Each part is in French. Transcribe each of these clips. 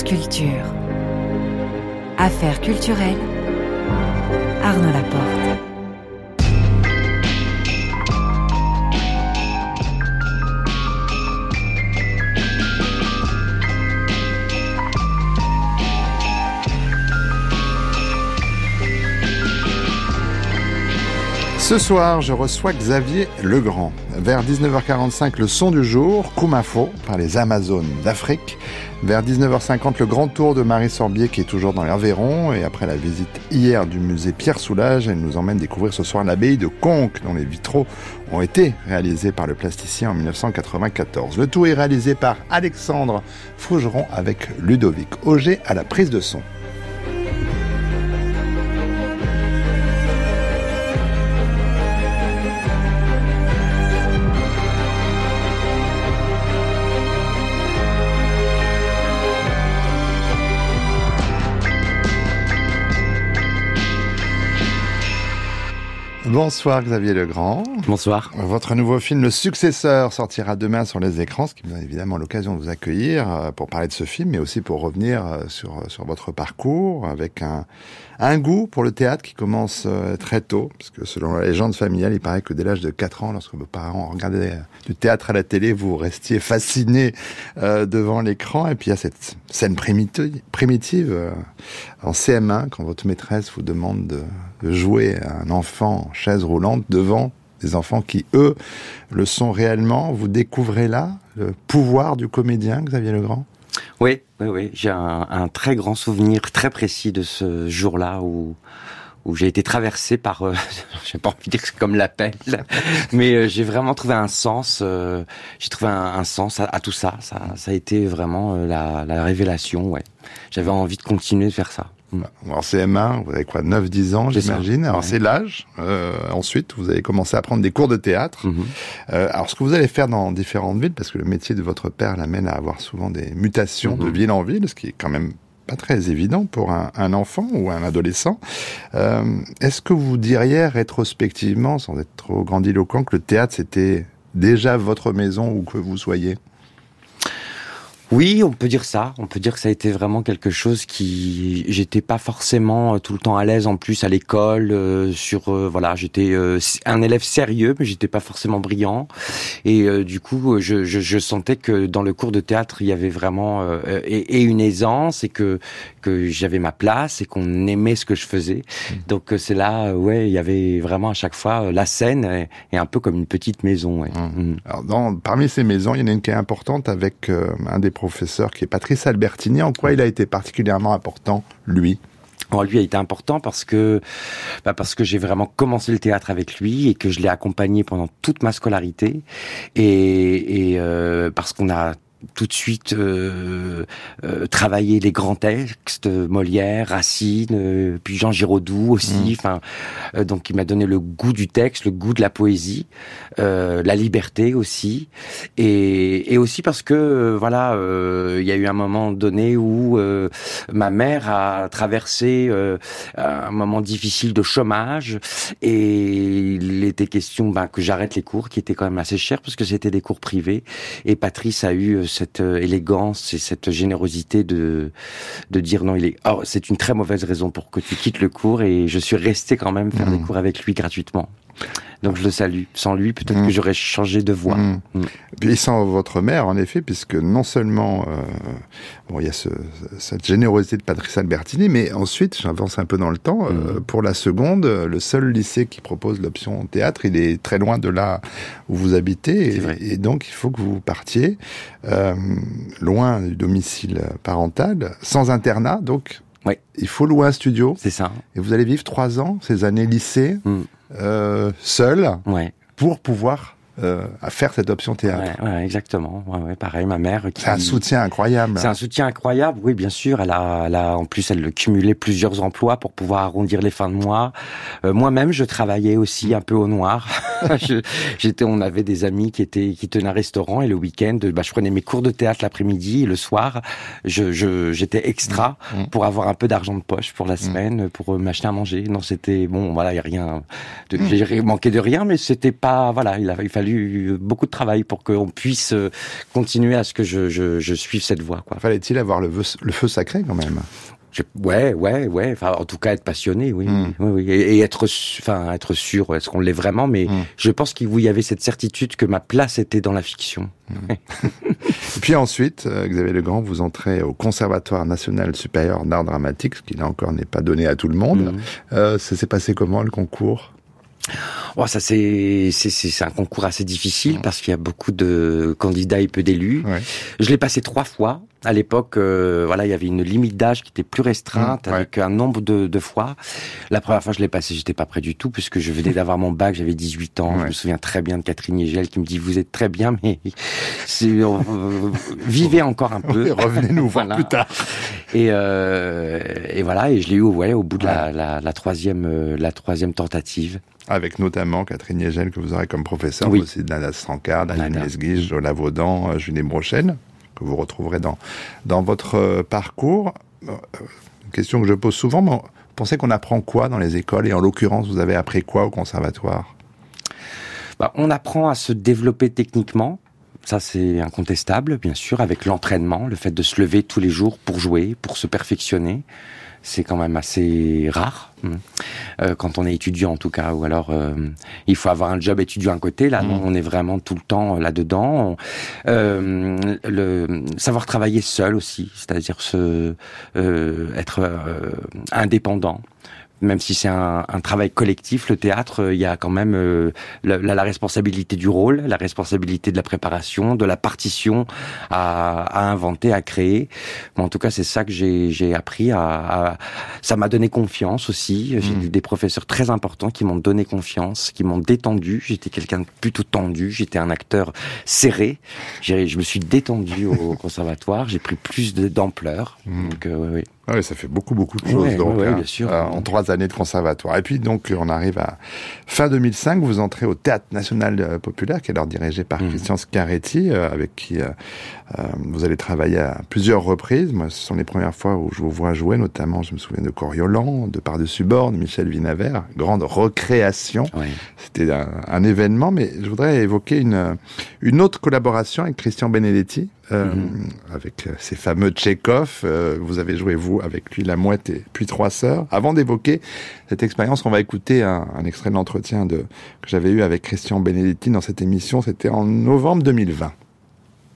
Culture. Affaires culturelles. Arnaud Laporte. Ce soir, je reçois Xavier Legrand. Vers 19h45, le son du jour, Kumafo, par les Amazones d'Afrique. Vers 19h50, le grand tour de Marie Sorbier qui est toujours dans l'Aveyron. Et après la visite hier du musée Pierre Soulages, elle nous emmène découvrir ce soir l'abbaye de Conques, dont les vitraux ont été réalisés par le plasticien en 1994. Le tout est réalisé par Alexandre Fougeron avec Ludovic Auger à la prise de son. Bonsoir Xavier Legrand. Bonsoir. Votre nouveau film Le Successeur sortira demain sur les écrans, ce qui me donne évidemment l'occasion de vous accueillir euh, pour parler de ce film, mais aussi pour revenir euh, sur, sur votre parcours avec un, un goût pour le théâtre qui commence euh, très tôt, parce que selon la légende familiale, il paraît que dès l'âge de 4 ans, lorsque vos parents regardaient du théâtre à la télé, vous restiez fasciné devant l'écran, et puis il y a cette scène primitive, primitive en CM1, quand votre maîtresse vous demande de, de jouer un enfant en chaise roulante devant des enfants qui, eux, le sont réellement. Vous découvrez là le pouvoir du comédien, Xavier Legrand? Oui, oui, oui. J'ai un, un, très grand souvenir très précis de ce jour-là où où j'ai été traversé par, euh, j'ai pas envie de dire que c'est comme l'appel, mais euh, j'ai vraiment trouvé un sens, euh, j'ai trouvé un, un sens à, à, tout ça. ça. Ça a été vraiment euh, la, la révélation, ouais. J'avais envie de continuer de faire ça. Alors CM1, vous avez quoi, 9-10 ans, j'imagine. Alors ouais. c'est l'âge. Euh, ensuite, vous avez commencé à prendre des cours de théâtre. -hmm. euh, alors ce que vous allez faire dans différentes villes, parce que le métier de votre père l'amène à avoir souvent des mutations de ville en ville, ce qui est quand même pas très évident pour un, un enfant ou un adolescent. Euh, Est-ce que vous diriez rétrospectivement, sans être trop grandiloquent, que le théâtre c'était déjà votre maison où que vous soyez oui, on peut dire ça. On peut dire que ça a été vraiment quelque chose qui j'étais pas forcément euh, tout le temps à l'aise en plus à l'école euh, sur euh, voilà, j'étais euh, un élève sérieux mais j'étais pas forcément brillant et du coup je, sentais que dans le cours de théâtre il y avait vraiment et, et, une aisance et que que j'avais ma place et qu'on aimait ce que je faisais. Mmh. Donc c'est là ouais, il y avait vraiment à chaque fois la scène est un peu comme une petite maison. Ouais. Mmh. Mmh. Alors dans parmi ces maisons, il y en a une qui est importante avec un des professeur qui est Patrice Albertini. En quoi il a été particulièrement important, lui? Alors lui a été important parce que bah parce que j'ai vraiment commencé le théâtre avec lui et que je l'ai accompagné pendant toute ma scolarité et, et euh, parce qu'on a tout de suite euh, euh, travailler les grands textes, Molière, Racine, euh, puis Jean Giraudoux aussi. Enfin, mmh. donc il m'a donné le goût du texte, le goût de la poésie, euh, la liberté aussi, et, et aussi parce que voilà, euh, il y a eu un moment donné où ma mère a traversé un moment difficile de chômage et il était question ben, que j'arrête les cours qui étaient quand même assez chers parce que c'était des cours privés et Patrice a eu cette élégance et cette générosité de de dire non il est oh, c'est une très mauvaise raison pour que tu quittes le cours et je suis resté quand même faire mmh. des cours avec lui gratuitement donc je le salue. Sans lui, peut-être mmh. que j'aurais changé de voie. Mmh. Mmh. Et sans votre mère, en effet, puisque non seulement euh, bon, il y a ce, cette générosité de Patrice Albertini, mais ensuite, j'avance un peu dans le temps, euh, pour la seconde, le seul lycée qui propose l'option théâtre, il est très loin de là où vous habitez, et, et, donc il faut que vous partiez euh, loin du domicile parental, sans internat, donc oui. il faut louer un studio. C'est ça. Et vous allez vivre trois ans, ces années lycée euh, seul ouais. pour pouvoir euh, à faire cette option théâtre. Ouais, ouais exactement. Ouais, ouais, pareil, ma mère. C'est un soutien incroyable. C'est un soutien incroyable, oui, bien sûr. Elle a, elle a, en plus, elle cumulait plusieurs emplois pour pouvoir arrondir les fins de mois. Euh, Moi-même, je travaillais aussi un peu au noir. J'étais, on avait des amis qui étaient, qui tenaient un restaurant et le week-end, bah, je prenais mes cours de théâtre l'après-midi et le soir, je, je, j'étais extra mmh. mmh. pour avoir un peu d'argent de poche pour la mmh. semaine, pour euh, m'acheter à manger. Non, c'était bon, voilà, il y a rien, de, j'ai manqué de rien, mais c'était pas, voilà, il a, il fallait fallu beaucoup de travail pour qu'on puisse euh, continuer à ce que je, je, je suive cette voie. Fallait-il avoir le, le feu sacré quand même? Je, ouais, ouais, ouais. Enfin, en tout cas, être passionné, oui, hmm. oui, oui, Et, être, enfin, être sûr, est-ce qu'on l'est vraiment? Mais hmm. je pense qu'il y avait cette certitude que ma place était dans la fiction. Hmm. et puis ensuite, euh, Xavier Legrand, vous entrez au Conservatoire national supérieur d'art dramatique, ce qui là encore n'est pas donné à tout le monde. Euh, ça s'est passé comment le concours? Oh, ça c'est c'est un concours assez difficile parce qu'il y a beaucoup de candidats et peu d'élus. Je l'ai passé trois fois. À l'époque, euh, voilà, il y avait une limite d'âge qui était plus restreinte mmh, avec un nombre de, de, fois. La première fois, je l'ai passé, j'étais pas prêt du tout puisque je venais d'avoir mon bac, j'avais 18 ans. Je me souviens très bien de Catherine Yegel qui me dit "Vous êtes très bien, mais euh, vivez encore un peu, revenez-nous voir plus tard." Et, euh, et voilà, et je l'ai eu ouais, au bout de la, la, la, troisième euh, la troisième tentative avec notamment Catherine Yegel que vous aurez comme professeur, oui. aussi Nana Strancard, Daniel Lesguige, Jola Vaudan, euh, Julie Brochen, vous retrouverez dans, dans votre euh, parcours. Euh, une question que je pose souvent, vous pensez qu'on apprend quoi dans les écoles Et en l'occurrence, vous avez appris quoi au conservatoire? Bah, On apprend à se développer techniquement, ça c'est incontestable, bien sûr, avec l'entraînement, le fait de se lever tous les jours pour jouer, pour se perfectionner c'est quand même assez rare hmm. euh, quand on est étudiant en tout cas ou alors euh, il faut avoir un job étudiant à côté là hmm. on est vraiment tout le temps là dedans euh, le savoir travailler seul aussi c'est-à-dire se être indépendant même si c'est un, un, travail collectif, le théâtre, euh, il y a quand même euh, la, la, responsabilité du rôle, la responsabilité de la préparation, de la partition à, à inventer, à créer. en tout cas, c'est ça que j'ai appris. À, à, ça m'a donné confiance aussi. J'ai mmh. eu des professeurs très importants qui m'ont donné confiance, qui m'ont détendu. J'étais quelqu'un de plutôt tendu. J'étais un acteur serré. Je me suis détendu au conservatoire. J'ai pris plus d'ampleur. Mmh. Donc, euh, oui. Ah oui, ça fait beaucoup, beaucoup de choses donc, hein, bien sûr. Euh, en trois années de conservatoire. Et puis donc, on arrive à fin 2005, vous entrez au Théâtre National euh, Populaire, qui est alors dirigé par mmh. Christian Scaretti, euh, avec qui vous allez travailler à plusieurs reprises. Moi, ce sont les premières fois où je vous vois jouer, notamment, je me souviens de Coriolan, de Par-dessus bord, de Michel Vinavert, grande recréation. C'était un, un, événement, mais je voudrais évoquer une, une autre collaboration avec Christian Benedetti, euh, avec euh, ces fameux Tchekhov. Euh, vous avez joué, vous, avec lui, La Mouette et puis Trois Sœurs. Avant d'évoquer cette expérience, on va écouter un, un extrait de que j'avais eu avec Christian Benedetti dans cette émission. C'était en novembre 2020.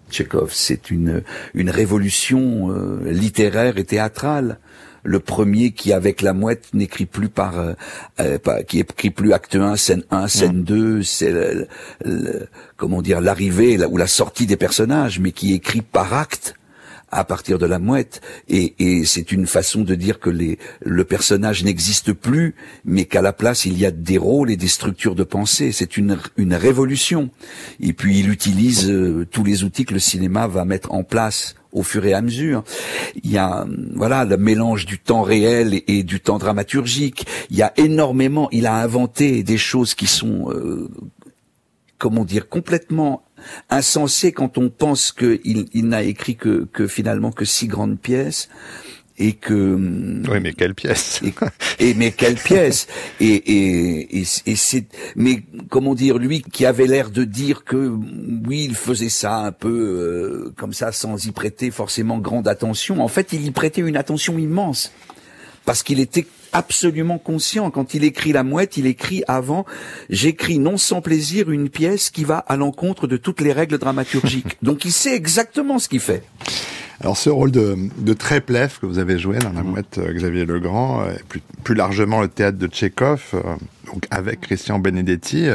Tchekhov, c'est une, une révolution littéraire et théâtrale le premier qui avec la mouette n'écrit plus par, euh, euh qui écrit plus acte 1, scène 1, scène 2, c'est comment dire l'arrivée ou la sortie des personnages, mais qui écrit par acte à partir de la mouette. Et, et c'est une façon de dire que les, le personnage n'existe plus mais qu'à la place il y a des rôles et des structures de pensée. C'est une, une révolution. Et puis il utilise euh, tous les outils que le cinéma va mettre en place au fur et à mesure. Il y a voilà le mélange du temps réel et, du temps dramaturgique. Il y a énormément. Il a inventé des choses qui sont euh, comment dire complètement insensées quand on pense qu'il il, n'a écrit que, que finalement que six grandes pièces et que hum, oui mais quelle pièce et, mais quelle pièce et et, et, et c'est mais comment dire lui qui avait l'air de dire que oui il faisait ça un peu euh, comme ça sans y prêter forcément grande attention en fait il y prêtait une attention immense parce qu'il était absolument conscient. Quand il écrit La Mouette, il écrit avant J'écris non sans plaisir une pièce qui va à l'encontre de toutes les règles dramaturgiques. Donc il sait exactement ce qu'il fait. Alors ce rôle de, de Tréplev que vous avez joué dans La mhm. Mouette euh, Xavier Legrand, euh, et plus, plus, largement le théâtre de Tchekhov, euh, donc avec Christian Benedetti,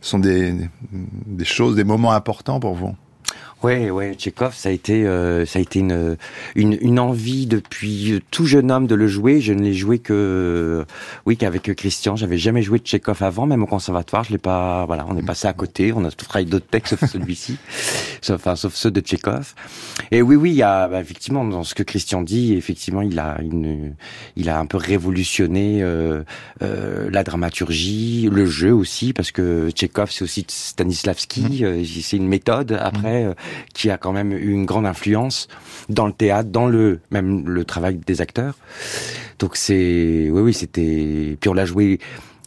sont des, des choses, des moments importants pour vous? Ouais, ouais, Tchekhov, ça a été, euh, ça a été une, une, une envie depuis tout jeune homme de le jouer. Je ne l'ai joué que, oui, qu'avec Christian. J'avais jamais joué de Tchekhov avant, même au conservatoire. Je l'ai pas, voilà, on est passé à côté. On a travaillé d'autres textes sauf celui-ci, sauf, enfin, sauf ceux de Tchekhov. Et oui, oui, il y a, bah, effectivement, dans ce que Christian dit, effectivement, il a une, il a un peu révolutionné euh, euh, la dramaturgie, le jeu aussi, parce que Tchekhov, c'est aussi Stanislavski. Mmh. Euh, c'est une méthode après. Qui a quand même eu une grande influence dans le théâtre, dans le même le travail des acteurs. Donc c'est oui oui c'était puis on l'a joué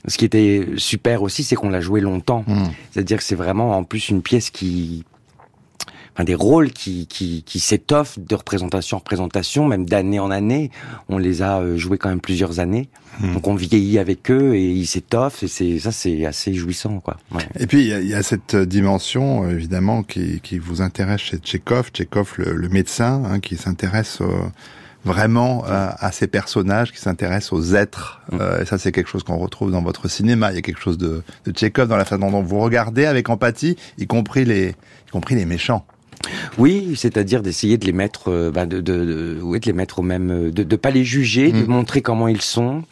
ce qui était super aussi, c'est qu'on l'a joué longtemps. Mmh. C'est-à-dire que c'est vraiment en plus une pièce qui enfin des rôles qui, qui, qui s'étoffent de représentation en représentation, même d'année en année. On les a euh, joués quand même plusieurs années. Hmm. Donc on vieillit avec eux et ils s'étoffent et c'est ça c'est assez jouissant quoi. Ouais. Et puis il y, a, cette dimension évidemment qui, qui vous intéresse chez Tchekhov, Tchekhov le, le médecin hein, qui s'intéresse vraiment euh, à ces personnages, qui s'intéressent aux êtres. Hmm. Euh, et ça c'est quelque chose qu'on retrouve dans votre cinéma. Il y a quelque chose de, de Tchekhov dans la façon dont vous regardez avec empathie, y compris les, y compris les méchants. Oui, c'est-à-dire d'essayer de les mettre, euh, bah, de, de, de, oui, de les mettre au même, de ne pas les juger, de mm. montrer comment ils sont.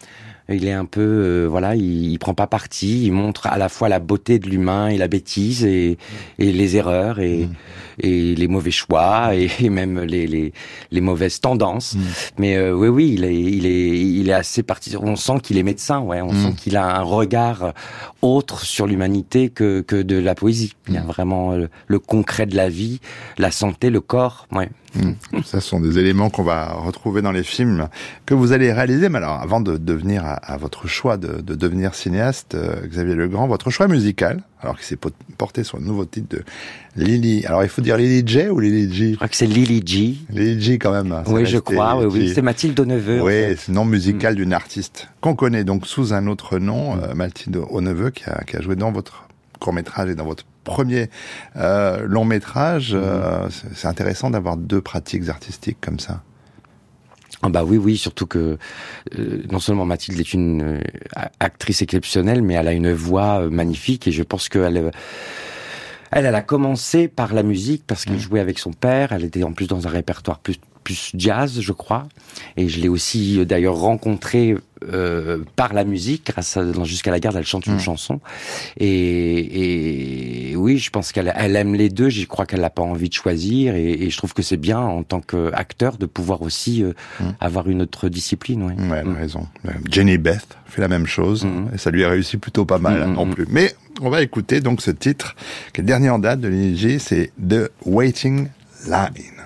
Il est un peu, euh, voilà, il, il, prend pas parti. Il montre à la fois la beauté de l'humain et la bêtise et, et les erreurs et, mm. et les mauvais choix et, même les, les, les mauvaises tendances. Mm. Mais euh, oui, oui, il est, il est, il est assez parti. On sent qu'il est médecin, ouais. On sent qu'il a un regard autre sur l'humanité que, que de la poésie. Il y a vraiment le, le concret de la vie, la santé, le corps. Ouais. Mmh. Ça, sont des éléments qu'on va retrouver dans les films que vous allez réaliser. Mais alors, avant de devenir à, à votre choix de, de, devenir cinéaste, euh, Xavier Legrand, votre choix musical, alors qui s'est porté sur le nouveau titre de Lily. Alors, il faut dire Lily J ou Lily G? Je crois que c'est Lily G. Lily G quand même. Hein, oui, je crois. Oui, oui. C'est Mathilde Auneveux. Oui, c'est le nom musical mmh. d'une artiste qu'on connaît donc sous un autre nom, mmh. euh, Mathilde Auneveux, qui a, qui a joué dans votre court métrage et dans votre premier euh, long métrage. Mhm. Euh, c'est intéressant d'avoir deux pratiques artistiques comme ça. Ah bah oui, oui, surtout que euh, non seulement Mathilde est une actrice exceptionnelle, mais elle a une voix magnifique et je pense qu'elle elle, elle a commencé par la musique parce qu'elle mhm. jouait avec son père. Elle était en plus dans un répertoire plus plus jazz, je crois. Et je l'ai aussi d'ailleurs rencontrée euh, par la musique, grâce à Jusqu'à la garde, elle chante une mm. chanson. Et, et, oui, je pense qu'elle elle aime les deux. Je crois qu'elle n'a pas envie de choisir. Et, et je trouve que c'est bien en tant qu'acteur de pouvoir aussi euh, mm. avoir une autre discipline. Oui. Ouais, mm. raison. Jenny Beth fait la même chose et ça lui a réussi plutôt pas mal non plus. Mais on va écouter donc ce titre qui est le dernier en date de l'ING, c'est The Waiting Line.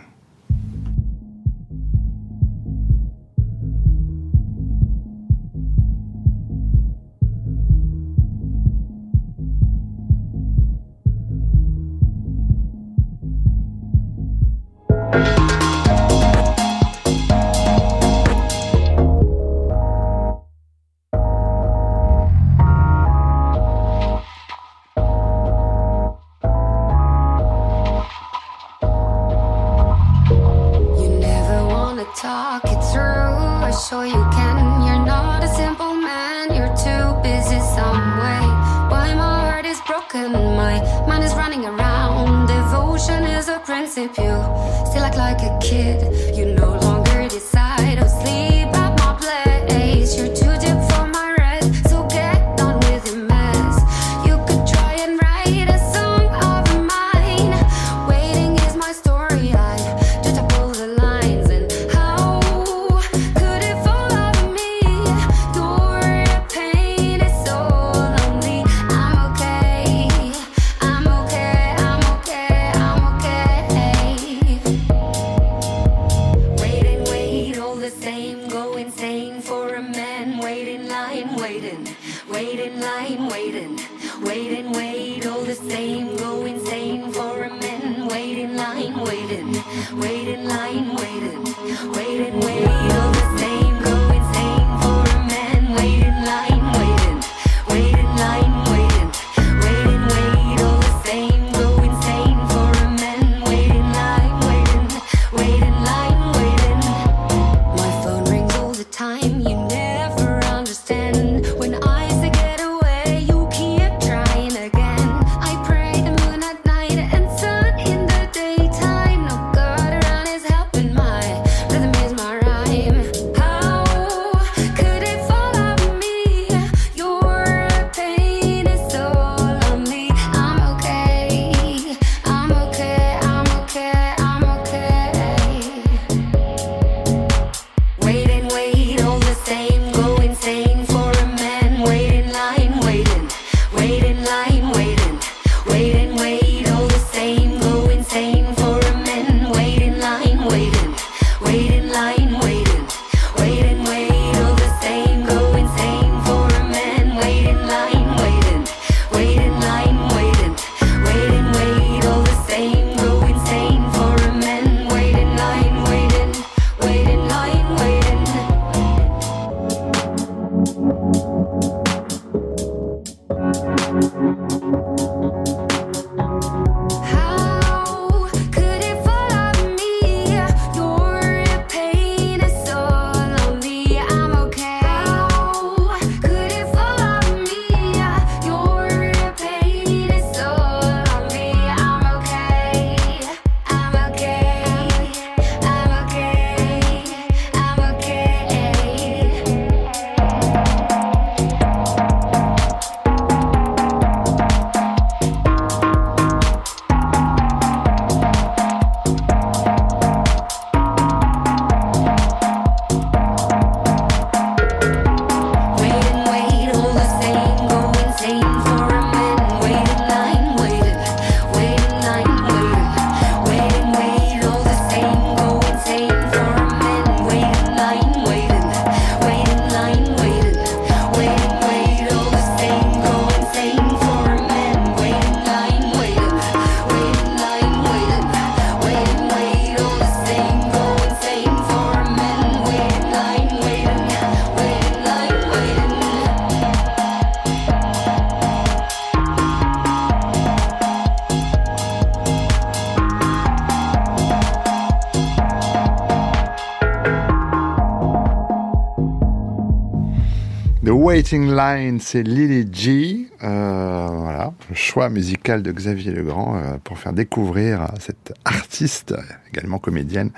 Waiting Line, c'est Lily G. Euh, voilà, le choix musical de Xavier Legrand euh, pour faire découvrir cette artiste, également comédienne,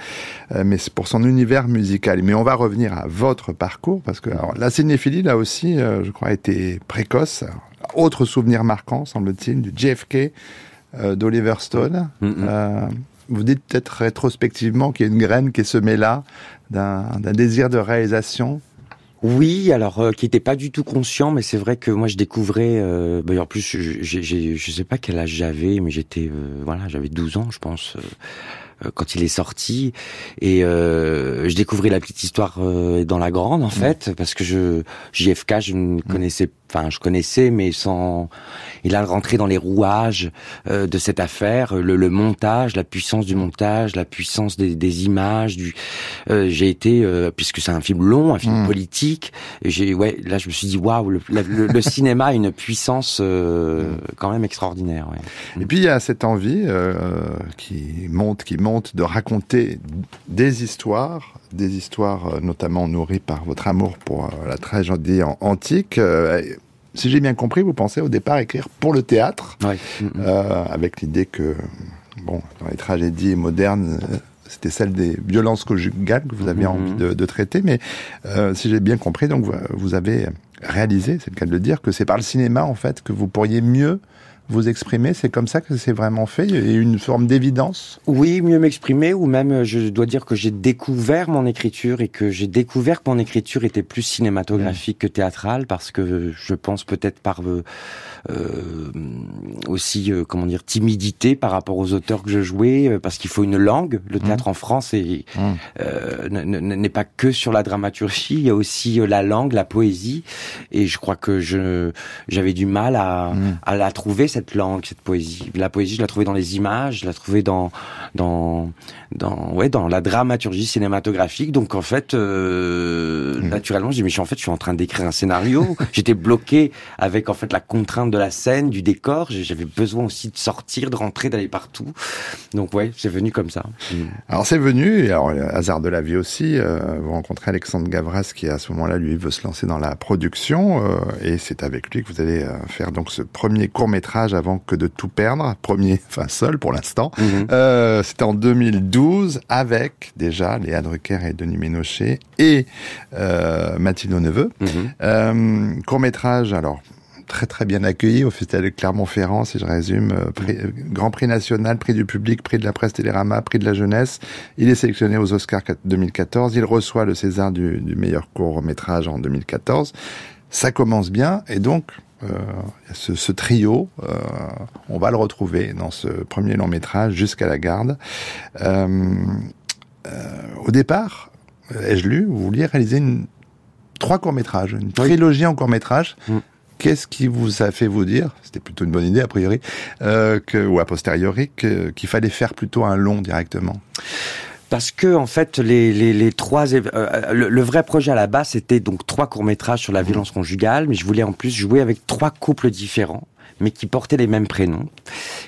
euh, mais c'est pour son univers musical. Mais on va revenir à votre parcours parce que alors, la cinéphilie là aussi, euh, je crois, a été précoce. Autre souvenir marquant, semble-t-il, du JFK d'Oliver Stone. Mm, vous dites peut-être rétrospectivement qu'il y a une graine qui est semée là d'un désir de réalisation. Oui, alors euh, qui était pas du tout conscient, mais c'est vrai que moi je découvrais. Euh, bah, en plus, je- je sais pas quel âge j'avais, mais j'étais euh, voilà, j'avais 12 ans, je pense, euh, quand il est sorti, et euh, je découvrais la petite histoire euh, dans la grande en fait, parce que je JFK, je ne connaissais, enfin je connaissais, mais sans. Il a rentré dans les rouages euh, de cette affaire, le, le montage, la puissance du montage, la puissance des, des images, du. euh, j'ai été, euh, puisque c'est un film long, un film Mm. politique, et j'ai, ouais, là je me suis dit waouh, le, la- le, le cinéma a une puissance euh, quand même extraordinaire. Ouais. Et puis il y a cette envie euh, qui monte, qui monte de raconter des histoires, des histoires euh, notamment nourries par votre amour pour euh, la tragédie an- antique. Euh, si j'ai bien compris, vous pensez au départ écrire pour le théâtre, euh, avec l'idée que, bon, dans les tragédies modernes, c'était celle des violences conjugales que vous aviez Mhm. envie de, de traiter. Mais euh, si j'ai bien compris, donc vous, vous avez réalisé, c'est le cas de le dire, que c'est par le cinéma en fait que vous pourriez mieux vous exprimer. C'est comme ça que c'est vraiment fait. Il y a une forme d'évidence. Oui, mieux m'exprimer, ou même euh, je dois dire que j'ai découvert mon écriture et que j'ai découvert que mon écriture était plus cinématographique que théâtrale, parce que je pense peut-être par euh, euh, aussi euh, comment dire timidité par rapport aux auteurs que je jouais, euh, parce qu'il faut une langue. Le théâtre en France est, Mmh. euh, n'est pas que sur la dramaturgie, il y a aussi euh, la langue, la poésie, et je crois que je j'avais du mal à, Mm. à la trouver cette langue, cette poésie. La poésie, je la trouvais dans les images, je la trouvais dans dans dans ouais dans la dramaturgie cinématographique. Donc en fait, euh, Mm. naturellement, j'ai en fait je suis en train d'écrire un scénario. J'étais bloqué avec en fait la contrainte de la scène, du décor. J'avais besoin aussi de sortir, de rentrer, d'aller partout. Donc ouais, c'est venu comme ça. Mm. Alors c'est venu, et alors hasard de la vie aussi, euh, vous rencontrez Alexandre Gavras qui à ce moment-là lui veut se lancer dans la production euh, et c'est avec lui que vous allez euh, faire donc ce premier court métrage avant que de tout perdre, premier, enfin seul pour l'instant. Mhm. Euh, C'était en 2012 avec déjà Léa Drucker et Denis Ménochet et euh, Mathilde Neveu. Mhm. Euh, court métrage, alors très très bien accueilli au Festival de Clermont-Ferrand, si je résume, euh, prix- Grand Prix national, prix du public, prix de la presse Télérama, prix de la jeunesse. Il est sélectionné aux Oscars 2014. Il reçoit le César du, du meilleur court métrage en 2014. Ça commence bien et donc ce, ce trio, euh, on va le retrouver dans ce premier long métrage jusqu'à la garde. Euh, au départ, ai-je lu, vous vouliez réaliser une, trois courts-métrages, une trilogie en court-métrage. Mm. Qu'est-ce qui vous a fait vous dire, c'était plutôt une bonne idée a priori, euh, que, ou a posteriori, qu'il fallait faire plutôt un long directement? Parce que en fait les, les, les trois euh, le, vrai projet à la base c'était donc trois courts métrages sur la mmh. violence conjugale mais je voulais en plus jouer avec trois couples différents mais qui portaient les mêmes prénoms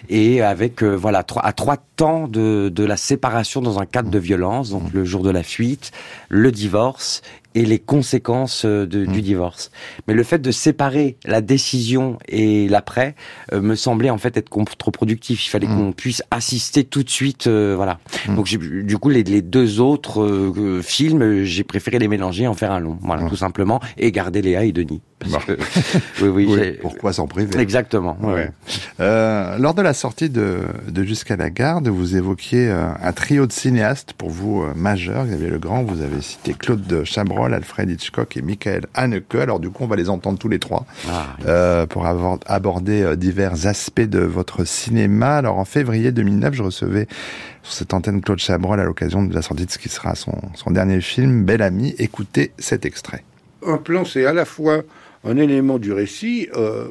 et avec euh, voilà trois, à trois temps de, de la séparation dans un cadre de violence donc mmh. le jour de la fuite le divorce et les conséquences euh, de, du mmh. divorce. Mais le fait de séparer la décision et l'après euh, me semblait en fait être contre-productif. Il fallait mmh. qu'on puisse assister tout de suite, euh, voilà. Mmh. Donc du coup, les, les deux autres films, j'ai préféré les mélanger, en faire un long, voilà, tout simplement, et garder Léa et Denis. Parce que, oui, oui, pourquoi s'en priver? Exactement. Ouais. Lors de la sortie de, de Jusqu'à la garde, vous évoquiez un trio de cinéastes pour vous majeurs. Xavier Legrand, vous avez cité Claude Chabrol, Alfred Hitchcock et Michael Haneke. Alors du coup, on va les entendre tous les trois ah, euh, pour aborder euh, divers aspects de votre cinéma. Alors en février 2009, je recevais sur cette antenne Claude Chabrol à l'occasion de la sortie de ce qui sera son, dernier film, Bel Ami. Écoutez cet extrait. Un plan, c'est à la fois un élément du récit, euh,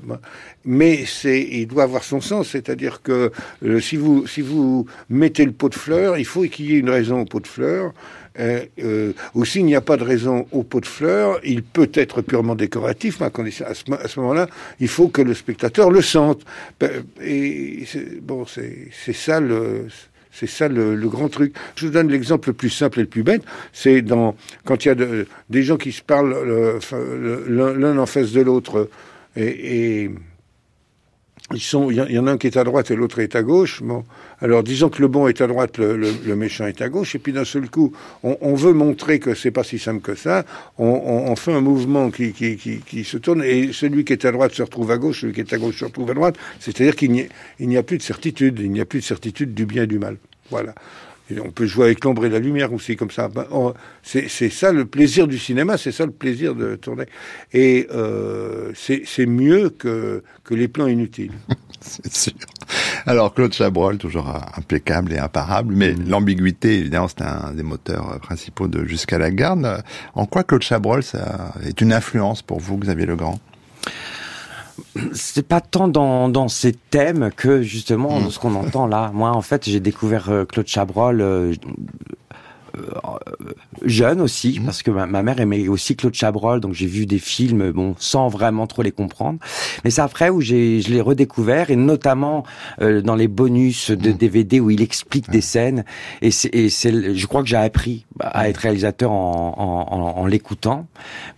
mais c'est, il doit avoir son sens. C'est-à-dire que si vous si vous mettez le pot de fleurs, il faut qu'il y ait une raison au pot de fleurs. Euh, euh, ou s'il n'y a pas de raison au pot de fleurs, il peut être purement décoratif, mais à, ce, moment-là, il faut que le spectateur le sente. Ben, et bon, c'est ça le. C'est ça le, grand truc. Je vous donne l'exemple le plus simple et le plus bête. C'est dans quand il y a des gens qui se parlent l'un en face de l'autre et, et il y, en a un qui est à droite et l'autre est à gauche. Bon, alors disons que le bon est à droite, le, méchant est à gauche, et puis d'un seul coup, on, veut montrer que c'est pas si simple que ça. On, fait un mouvement qui, se tourne, et celui qui est à droite se retrouve à gauche, celui qui est à gauche se retrouve à droite. C'est-à-dire qu'il n'y a, a plus de certitude, il n'y a plus de certitude du bien et du mal. Voilà on peut jouer avec l'ombre et la lumière aussi, comme ça. Ben, c'est ça le plaisir du cinéma, c'est ça le plaisir de tourner. Et euh, c'est mieux que, que les plans inutiles. c'est sûr. Alors Claude Chabrol, toujours impeccable et imparable, mais mm. l'ambiguïté, évidemment, c'est un des moteurs principaux de Jusqu'à la garde. En quoi Claude Chabrol ça est une influence pour vous, Xavier Legrand? C'est pas tant dans, dans ces thèmes que justement mmh. ce qu'on entend là. Moi, en fait, j'ai découvert euh, Claude Chabrol euh, jeune aussi, mmh. parce que ma, mère aimait aussi Claude Chabrol, donc j'ai vu des films, bon, sans vraiment trop les comprendre. Mais c'est après où j'ai, je l'ai redécouvert, et notamment euh, dans les bonus de DVD mmh. où il explique des scènes. Et c'est, et c'est, je crois que j'ai appris à être réalisateur en, en, en, l'écoutant,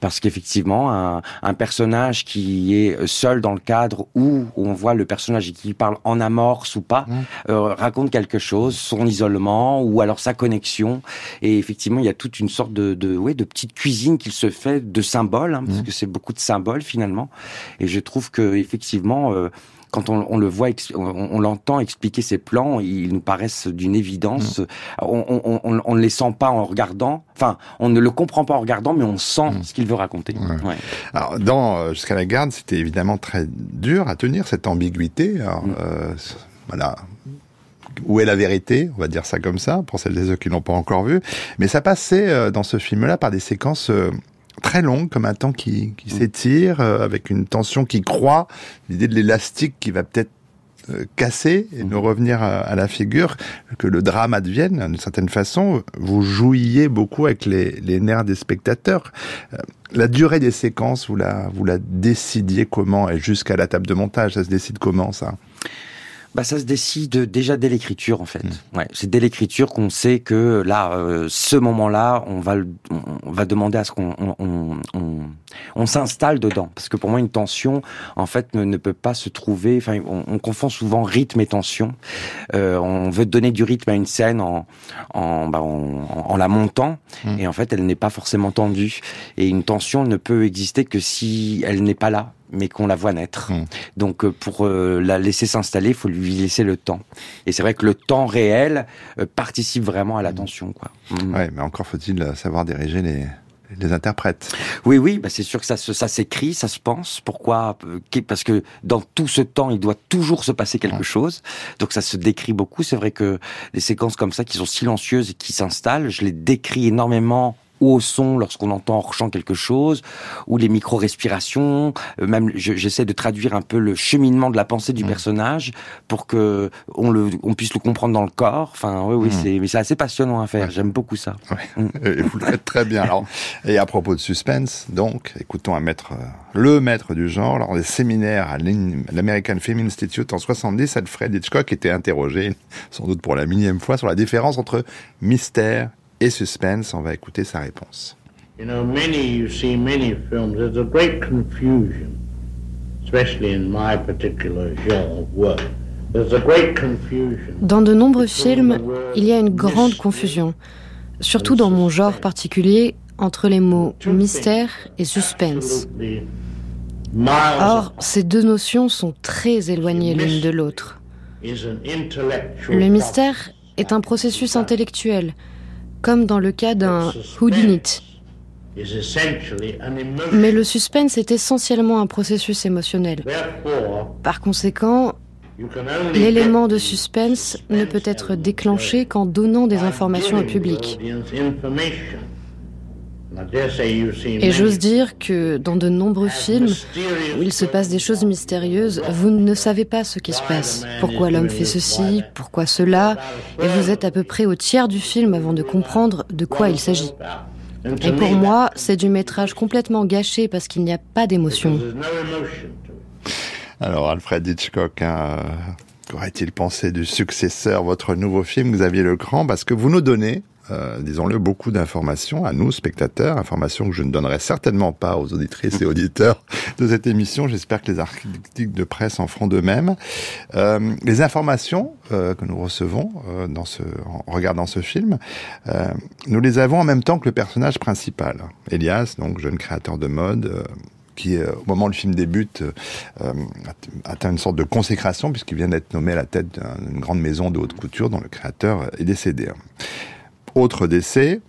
parce qu'effectivement, un, un, personnage qui est seul dans le cadre où, on voit le personnage qui parle en amorce ou pas, euh, raconte quelque chose, son isolement ou alors sa connexion. Et effectivement, il y a toute une sorte de, de, ouais, de petite cuisine qu'il se fait de symboles, hein, parce mmh. que c'est beaucoup de symboles finalement. Et je trouve que effectivement, euh, quand on, on, le voit, on, l'entend expliquer ses plans, ils nous paraissent d'une évidence. Mmh. On, ne les sent pas en regardant. Enfin, on ne le comprend pas en regardant, mais on sent mmh. ce qu'il veut raconter. Ouais. Alors, dans euh, Jusqu'à la garde, c'était évidemment très dur à tenir cette ambiguïté. Alors, euh, voilà, où est la vérité, on va dire ça comme ça, pour celles et ceux qui l'ont pas encore vu. Mais ça passait euh, dans ce film-là par des séquences euh, très longues, comme un temps qui, qui mm. s'étire, euh, avec une tension qui croît, l'idée de l'élastique qui va peut-être casser et nous mm. revenir à, la figure, que le drame advienne d'une certaine façon. Vous jouiez beaucoup avec les, les nerfs des spectateurs. La durée des séquences, vous la, vous la décidiez comment? Et jusqu'à la table de montage, ça se décide comment ça? Bah, ça se décide déjà dès l'écriture en fait. Mmh. Ouais, c'est dès l'écriture qu'on sait que là, euh, ce moment-là, on va on va demander à ce qu'on on, on, on, s'installe dedans parce que pour moi une tension en fait ne, ne peut pas se trouver. Enfin, on, confond souvent rythme et tension. Euh, on veut donner du rythme à une scène en en, bah, en, la montant mmh. et en fait elle n'est pas forcément tendue et une tension ne peut exister que si elle n'est pas là mais qu'on la voit naître. Mmh. Donc euh, pour euh, la laisser s'installer, il faut lui laisser le temps. Et c'est vrai que le temps réel euh, participe vraiment à l'attention. Quoi. Mmh. Ouais, mais encore faut-il savoir diriger les, les interprètes. Oui, oui, bah c'est sûr que ça, ça s'écrit, ça se pense. Pourquoi Parce que dans tout ce temps, il doit toujours se passer quelque chose. Donc ça se décrit beaucoup. C'est vrai que des séquences comme ça qui sont silencieuses et qui s'installent, je les décris énormément ou au son lorsqu'on entend hors champ quelque chose, ou les micro-respirations. Euh, même, j'essaie de traduire un peu le cheminement de la pensée du mmh. personnage pour que on le, on puisse le comprendre dans le corps. Enfin, oui, oui, mmh. c'est, mais c'est assez passionnant à faire. J'aime beaucoup ça. Mmh. Et vous le faites très bien. Alors, et à propos de suspense, donc, écoutons un maître, euh, le maître du genre, lors des séminaires à l'American Film Institute en 70, Alfred Hitchcock était interrogé, sans doute pour la millième fois, sur la différence entre mystère et suspense. On va écouter sa réponse. You know, many, you see many films, there's a great confusion, especially in my particular genre of work. Dans de nombreux films, il y a une grande confusion, surtout dans mon genre particulier, entre les mots mystère et suspense. Or, ces deux notions sont très éloignées l'une de l'autre. Le mystère est un processus intellectuel comme dans le cas d'un whodunit. Mais le suspense est essentiellement un processus émotionnel. Par conséquent, l'élément de suspense ne peut être déclenché qu'en donnant des informations au public. Et j'ose dire que dans de nombreux films où il se passe des choses mystérieuses, vous ne savez pas ce qui se passe. Pourquoi l'homme fait ceci, pourquoi cela, et vous êtes à peu près au tiers du film avant de comprendre de quoi il s'agit. Et pour moi, c'est du métrage complètement gâché parce qu'il n'y a pas d'émotion. Alors, Alfred Hitchcock, hein, qu'aurait-il pensé du successeur, votre nouveau film, Xavier Lecran Parce que vous nous donnez euh, disons-le, beaucoup d'informations à nous, spectateurs, informations que je ne donnerai certainement pas aux auditrices et auditeurs de cette émission. J'espère que les articles de presse en feront de même. Euh, les informations euh, que nous recevons en regardant ce film, nous les avons en même temps que le personnage principal, Elias, donc jeune créateur de mode qui, au moment où le film débute, atteint une sorte de consécration, puisqu'il vient d'être nommé à la tête d'une grande maison de haute couture dont le créateur est décédé. Autre décès,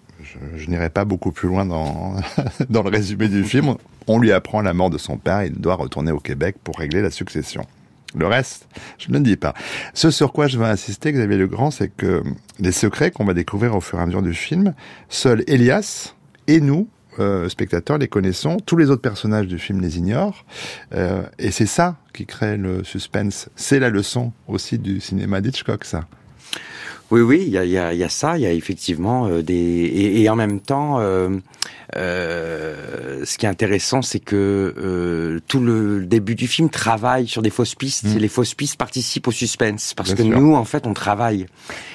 je, n'irai pas beaucoup plus loin dans, dans le résumé du film, on lui apprend la mort de son père il doit retourner au Québec pour régler la succession. Le reste, je ne le dis pas. Ce sur quoi je veux insister, Xavier Legrand, c'est que les secrets qu'on va découvrir au fur et à mesure du film, seul Elias et nous, euh, spectateurs, les connaissons. Tous les autres personnages du film les ignorent. Euh, et c'est ça qui crée le suspense. C'est la leçon aussi du cinéma d'Hitchcock, ça. Oui, oui, il y a, y, a, y a, ça, il y a effectivement euh, des et, et, en même temps, euh, euh, ce qui est intéressant, c'est que euh, tout le début du film travaille sur des fausses pistes. Mmh. Et les fausses pistes participent au suspense parce que nous, en fait, on travaille.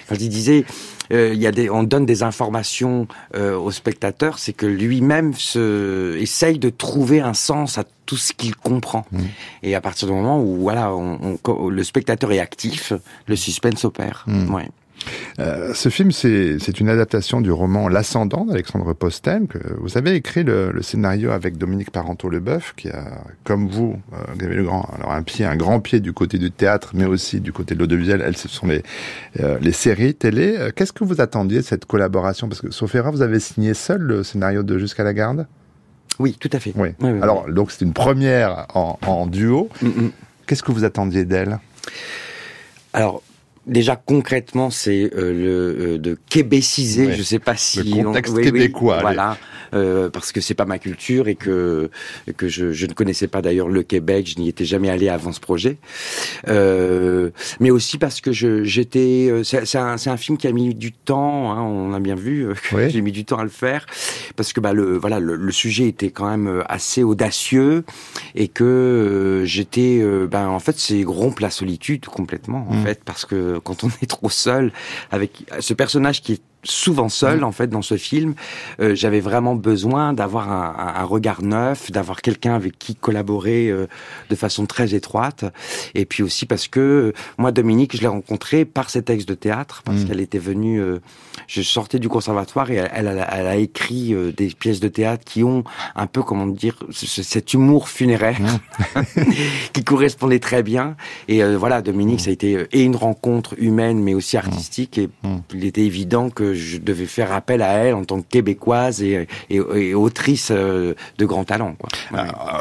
Quand il disait, il y a des, on donne des informations au spectateur, c'est que lui-même se essaye de trouver un sens à tout ce qu'il comprend. Mmh. Et à partir du moment où voilà, on, on, le spectateur est actif, le suspense opère. Mmh. Ouais. Euh, ce film, c'est une adaptation du roman L'Ascendant d'Alexandre Postel. Que vous avez écrit le, scénario avec Dominique Parenteau-Leboeuf, qui a, comme vous, euh, grand, alors un pied, un grand pied du côté du théâtre, mais aussi du côté de l'audiovisuel. Elles, ce sont les, euh, les séries télé. Euh, qu'est-ce que vous attendiez de cette collaboration? Parce que, sauf erreur, vous avez signé seul le scénario de Jusqu'à la garde? Oui, tout à fait. Oui. alors, donc c'est une première en, duo. Mm, mm. Qu'est-ce que vous attendiez d'elle? Alors, Déjà concrètement, c'est euh, le euh, de québéciser. Je sais pas si le contexte québécois. voilà, euh, parce que c'est pas ma culture et que que je, je ne connaissais pas d'ailleurs le Québec. Je n'y étais jamais allé avant ce projet. Euh, mais aussi parce que je j'étais. Euh, c'est un, un film qui a mis du temps. Hein, on a bien vu. J'ai mis du temps à le faire parce que bah le voilà le, le sujet était quand même assez audacieux et que j'étais. ben en fait c'est rompe la solitude complètement en mmh. fait parce que quand on est trop seul avec ce personnage qui est souvent seul en fait dans ce film. Euh, j'avais vraiment besoin d'avoir un, regard neuf, d'avoir quelqu'un avec qui collaborer euh, de façon très étroite. Et puis aussi parce que euh, moi Dominique, je l'ai rencontré par ses textes de théâtre parce mm. qu'elle était venue. je sortais du conservatoire et elle, elle, a, écrit des pièces de théâtre qui ont un peu comment dire cet humour funéraire mm. qui correspondait très bien. Et voilà, Dominique, mm. ça a été et une rencontre humaine mais aussi artistique. Et il était évident que je devais faire appel à elle en tant que québécoise et, et, autrice de grand talent. Quoi.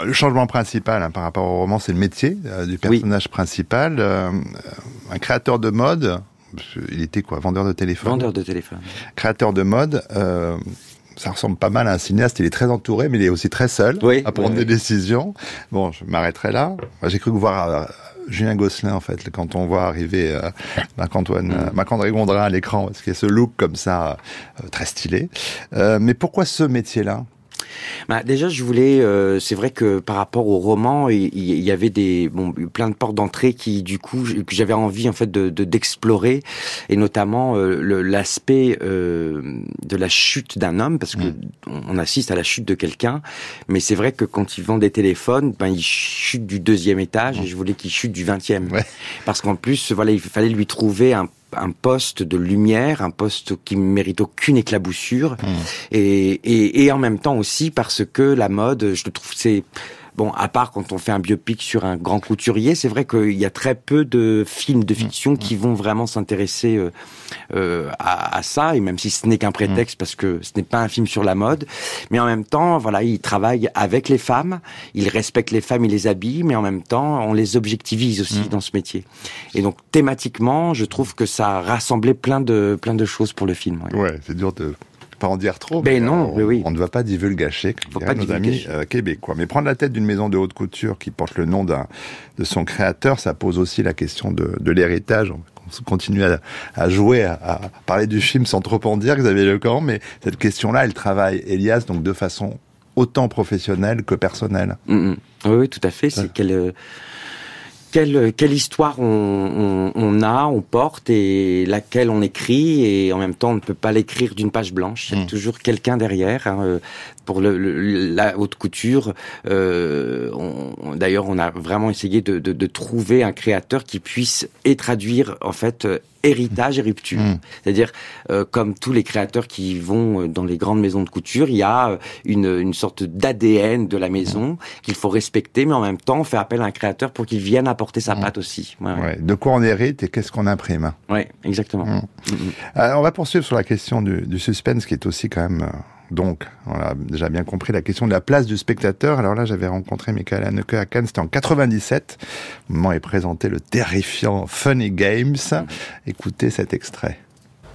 le changement principal hein, par rapport au roman, c'est le métier du personnage principal. un créateur de mode, il était quoi Vendeur de téléphone Vendeur de téléphone. Créateur de mode. Euh, ça ressemble pas mal à un cinéaste. Il est très entouré, mais il est aussi très seul à prendre des décisions. Bon, je m'arrêterai là. J'ai cru voir euh, Julien Gosselin, en fait, quand on voit arriver euh, Marc-Antoine, mm. Marc-André Gondrin à l'écran, parce qu'il y a ce look comme ça, très stylé. mais pourquoi ce métier-là? Bah, déjà, je voulais. Euh, c'est vrai que par rapport au roman, il, y avait des bon plein de portes d'entrée qui, du coup, que j'avais envie en fait de d'explorer, et notamment euh, l'aspect euh, de la chute d'un homme, parce que mm. on assiste à la chute de quelqu'un. Mais c'est vrai que quand il vend des téléphones, ben il chute du deuxième étage, et mm. je voulais qu'il chute du vingtième, ouais. parce qu'en plus, voilà, il fallait lui trouver un un poste de lumière, un poste qui mérite aucune éclaboussure, mmh. et, et, et, en même temps aussi parce que la mode, je trouve, c'est Bon, à part quand on fait un biopic sur un grand couturier, c'est vrai qu'il y a très peu de films de fiction mmh. qui vont vraiment s'intéresser euh, euh, à, à, ça, et même si ce n'est qu'un prétexte, mmh. parce que ce n'est pas un film sur la mode, mais en même temps, voilà, il travaille avec les femmes, il respecte les femmes, il les habille, mais en même temps, on les objectivise aussi mmh. dans ce métier. Et donc, thématiquement, je trouve que ça rassemblait plein de plein de choses pour le film. Ouais, ouais c'est dur de pas en dire trop. Ben mais non, on, oui. on ne va pas divulgacher, comme nos amis euh, québécois. Mais prendre la tête d'une maison de haute couture qui porte le nom de son créateur, ça pose aussi la question de, de l'héritage. On continue à, à jouer, à, à, parler du film sans trop en dire, Xavier Lecorp, mais cette question-là, elle travaille Elias donc de façon autant professionnelle que personnelle. Mm, mm. Oui, oui, tout à fait. C'est qu'elle euh, quelle, quelle histoire on, on, on, a, on porte et laquelle on écrit et en même temps on ne peut pas l'écrire d'une page blanche. Il y a mm. toujours quelqu'un derrière. Hein, euh, pour le, la haute couture, euh, d'ailleurs, on a vraiment essayé de, de, de, trouver un créateur qui puisse et traduire en fait euh, héritage et rupture. Mm. C'est-à-dire, euh, comme tous les créateurs qui vont dans les grandes maisons de couture, il y a une, une sorte d'ADN de la maison mm. qu'il faut respecter, mais en même temps, on fait appel à un créateur pour qu'il vienne apporter sa mm. patte aussi. Ouais, ouais. De quoi on hérite et qu'est-ce qu'on imprime Oui, exactement. on va poursuivre sur la question du, du suspense, qui est aussi quand même donc, on a déjà bien compris la question de la place du spectateur. Alors là, j'avais rencontré Michael Haneke à Cannes, c'était en 97. Au moment est présenté le terrifiant Funny Games. Écoutez cet extrait.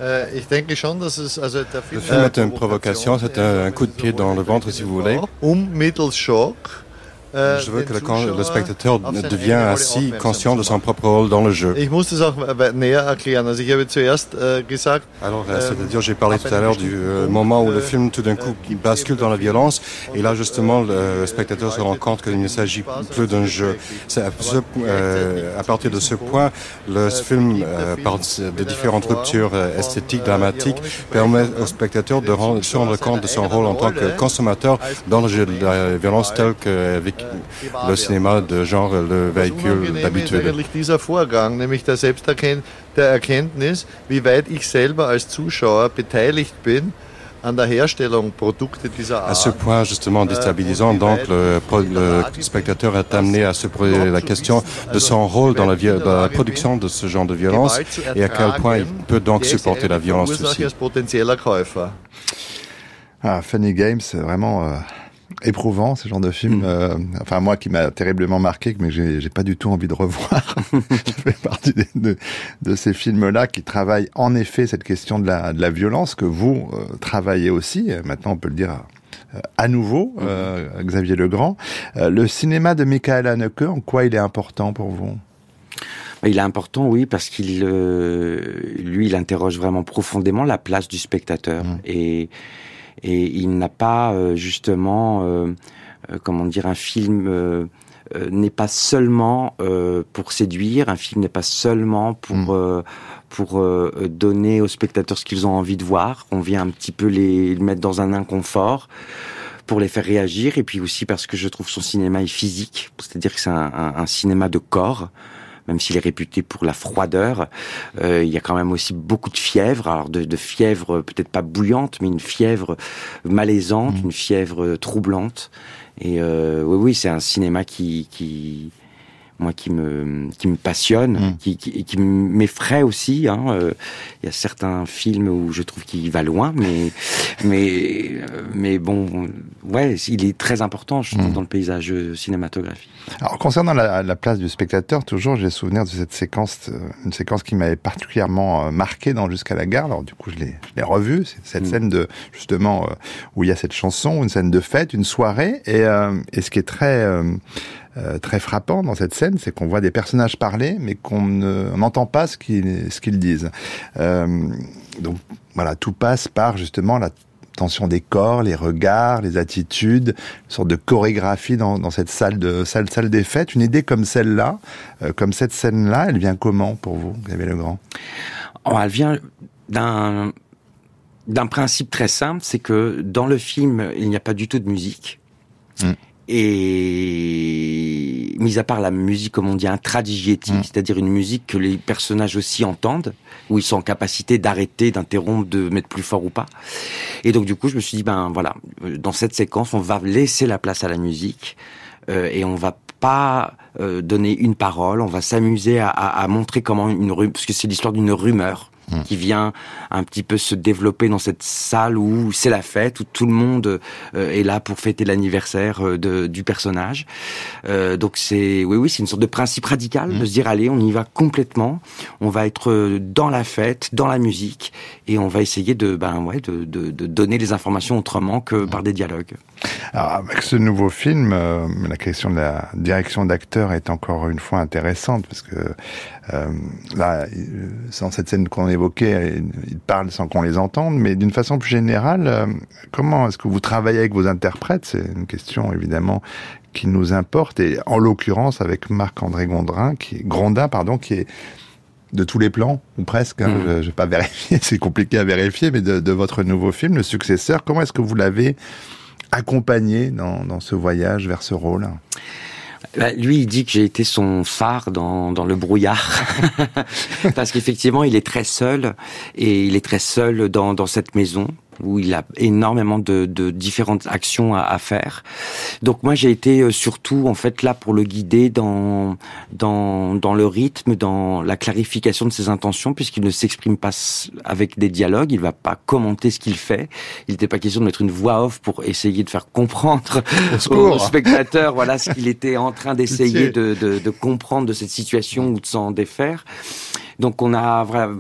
Euh, le film est une provocation, c'est un coup de pied dans le ventre si vous voulez. Um je veux que le, le spectateur devienne ainsi conscient de son propre rôle dans le jeu. Alors, c'est-à-dire, j'ai parlé tout à l'heure du euh, moment où le film tout d'un coup bascule dans la violence, et là justement, le spectateur se rend compte qu'il ne s'agit plus d'un jeu. À, euh, à, partir de ce point, le film, euh, par de différentes ruptures esthétiques, dramatiques, permet au spectateur de se rendre compte de son rôle en tant que consommateur dans le jeu de la violence tel qu'avec le cinéma de genre le véhicule habituel. dieser Vorgang, nämlich der Selbsterkenntnis, der Erkenntnis, wie weit ich selber als Zuschauer beteiligt bin à ce point justement déstabilisant, donc le, le, spectateur est amené à se poser la question de son rôle dans la, dans la, production de ce genre de violence et à quel point il peut donc supporter la violence aussi. Ah, Funny Games, c'est vraiment euh, éprouvant ce genre de film. Mm. Euh, enfin moi qui m'a terriblement marqué, mais j'ai pas du tout envie de revoir. je fais partie de, de, ces films-là qui travaillent en effet cette question de la, de la violence que vous euh, travaillez aussi. Maintenant on peut le dire euh, à nouveau, mm. Xavier Legrand. le cinéma de Michael Haneke, en quoi il est important pour vous? Il est important, oui, parce qu'il, lui, il interroge vraiment profondément la place du spectateur mm. et et il n'a pas euh, justement, euh, euh, comment dire, un film n'est pas seulement pour séduire, un film n'est pas seulement pour mm. pour donner aux spectateurs ce qu'ils ont envie de voir. On vient un petit peu les, mettre dans un inconfort pour les faire réagir, et puis aussi parce que je trouve son cinéma est physique, c'est-à-dire que c'est un, un, cinéma de corps même s'il est réputé pour la froideur, euh, il y a quand même aussi beaucoup de fièvre, alors de, de fièvre peut-être pas bouillante, mais une fièvre malaisante, mmh. une fièvre troublante. Et euh, oui, oui, c'est un cinéma qui, qui moi qui me qui me passionne, mm. qui, qui, qui m'effraie aussi. Hein. Euh, il y a certains films où je trouve qu'il va loin, mais mais euh, mais bon, ouais, il est très important je trouve, mm. dans le paysage cinématographique. Alors concernant la, la place du spectateur, toujours j'ai souvenir de cette séquence, euh, une séquence qui m'avait particulièrement marqué dans Jusqu'à la gare. Alors du coup je l'ai je l'ai revu, c'est cette mm. scène de justement où il y a cette chanson, une scène de fête, une soirée, et, et ce qui est très euh, très frappant dans cette scène, c'est qu'on voit des personnages parler, mais qu'on n'entend pas ce qu'ils disent. Euh, donc voilà, tout passe par justement la tension des corps, les regards, les attitudes, une sorte de chorégraphie dans, dans cette salle de salle salle des fêtes. Une idée comme celle-là, euh, comme cette scène-là, elle vient comment pour vous, Gabriel Legrand? Oh, Elle vient d'un d'un principe très simple, c'est que dans le film, il n'y a pas du tout de musique. Mm. Et mis à part la musique, comme on dit, intradigétique, mm. c'est-à-dire une musique que les personnages aussi entendent, où ils sont en capacité d'arrêter, d'interrompre, de mettre plus fort ou pas. Et donc du coup, je me suis dit, ben voilà, dans cette séquence, on va laisser la place à la musique euh, et on va pas euh, donner une parole, on va s'amuser à, à, montrer comment une rue, parce que c'est l'histoire d'une rumeur Mmh. qui vient un petit peu se développer dans cette salle où c'est la fête, où tout le monde euh, est là pour fêter l'anniversaire euh, de, du personnage. Euh, donc c'est, oui, oui, c'est une sorte de principe radical de mmh. se dire allez, on y va complètement, on va être dans la fête, dans la musique, et on va essayer de, ben ouais, de, de, de donner les informations autrement que mmh. par des dialogues. Alors avec ce nouveau film, la question de la direction d'acteur est encore une fois intéressante parce que euh, là, sans cette scène qu'on évoquait, ils parlent sans qu'on les entende, mais d'une façon plus générale, euh, comment est-ce que vous travaillez avec vos interprètes? C'est une question évidemment qui nous importe, et en l'occurrence avec Marc-André Gondrin, qui Grondin, pardon, qui est de tous les plans, ou presque, hein, mmh. je ne vais pas vérifier, c'est compliqué à vérifier, mais de, de, votre nouveau film, le successeur, comment est-ce que vous l'avez accompagné dans, dans ce voyage vers ce rôle? Bah, lui, il dit que j'ai été son phare dans, dans le brouillard, parce qu'effectivement, il est très seul, et il est très seul dans, dans cette maison où il a énormément de, de différentes actions à, à, faire. Donc moi j'ai été euh, surtout en fait là pour le guider dans dans dans le rythme, dans la clarification de ses intentions, puisqu'il ne s'exprime pas avec des dialogues, il va pas commenter ce qu'il fait. Il n'était pas question de mettre une voix off pour essayer de faire comprendre aux spectateurs voilà ce qu'il était en train d'essayer de, de, de comprendre de cette situation ou de s'en défaire. Donc on a vraiment,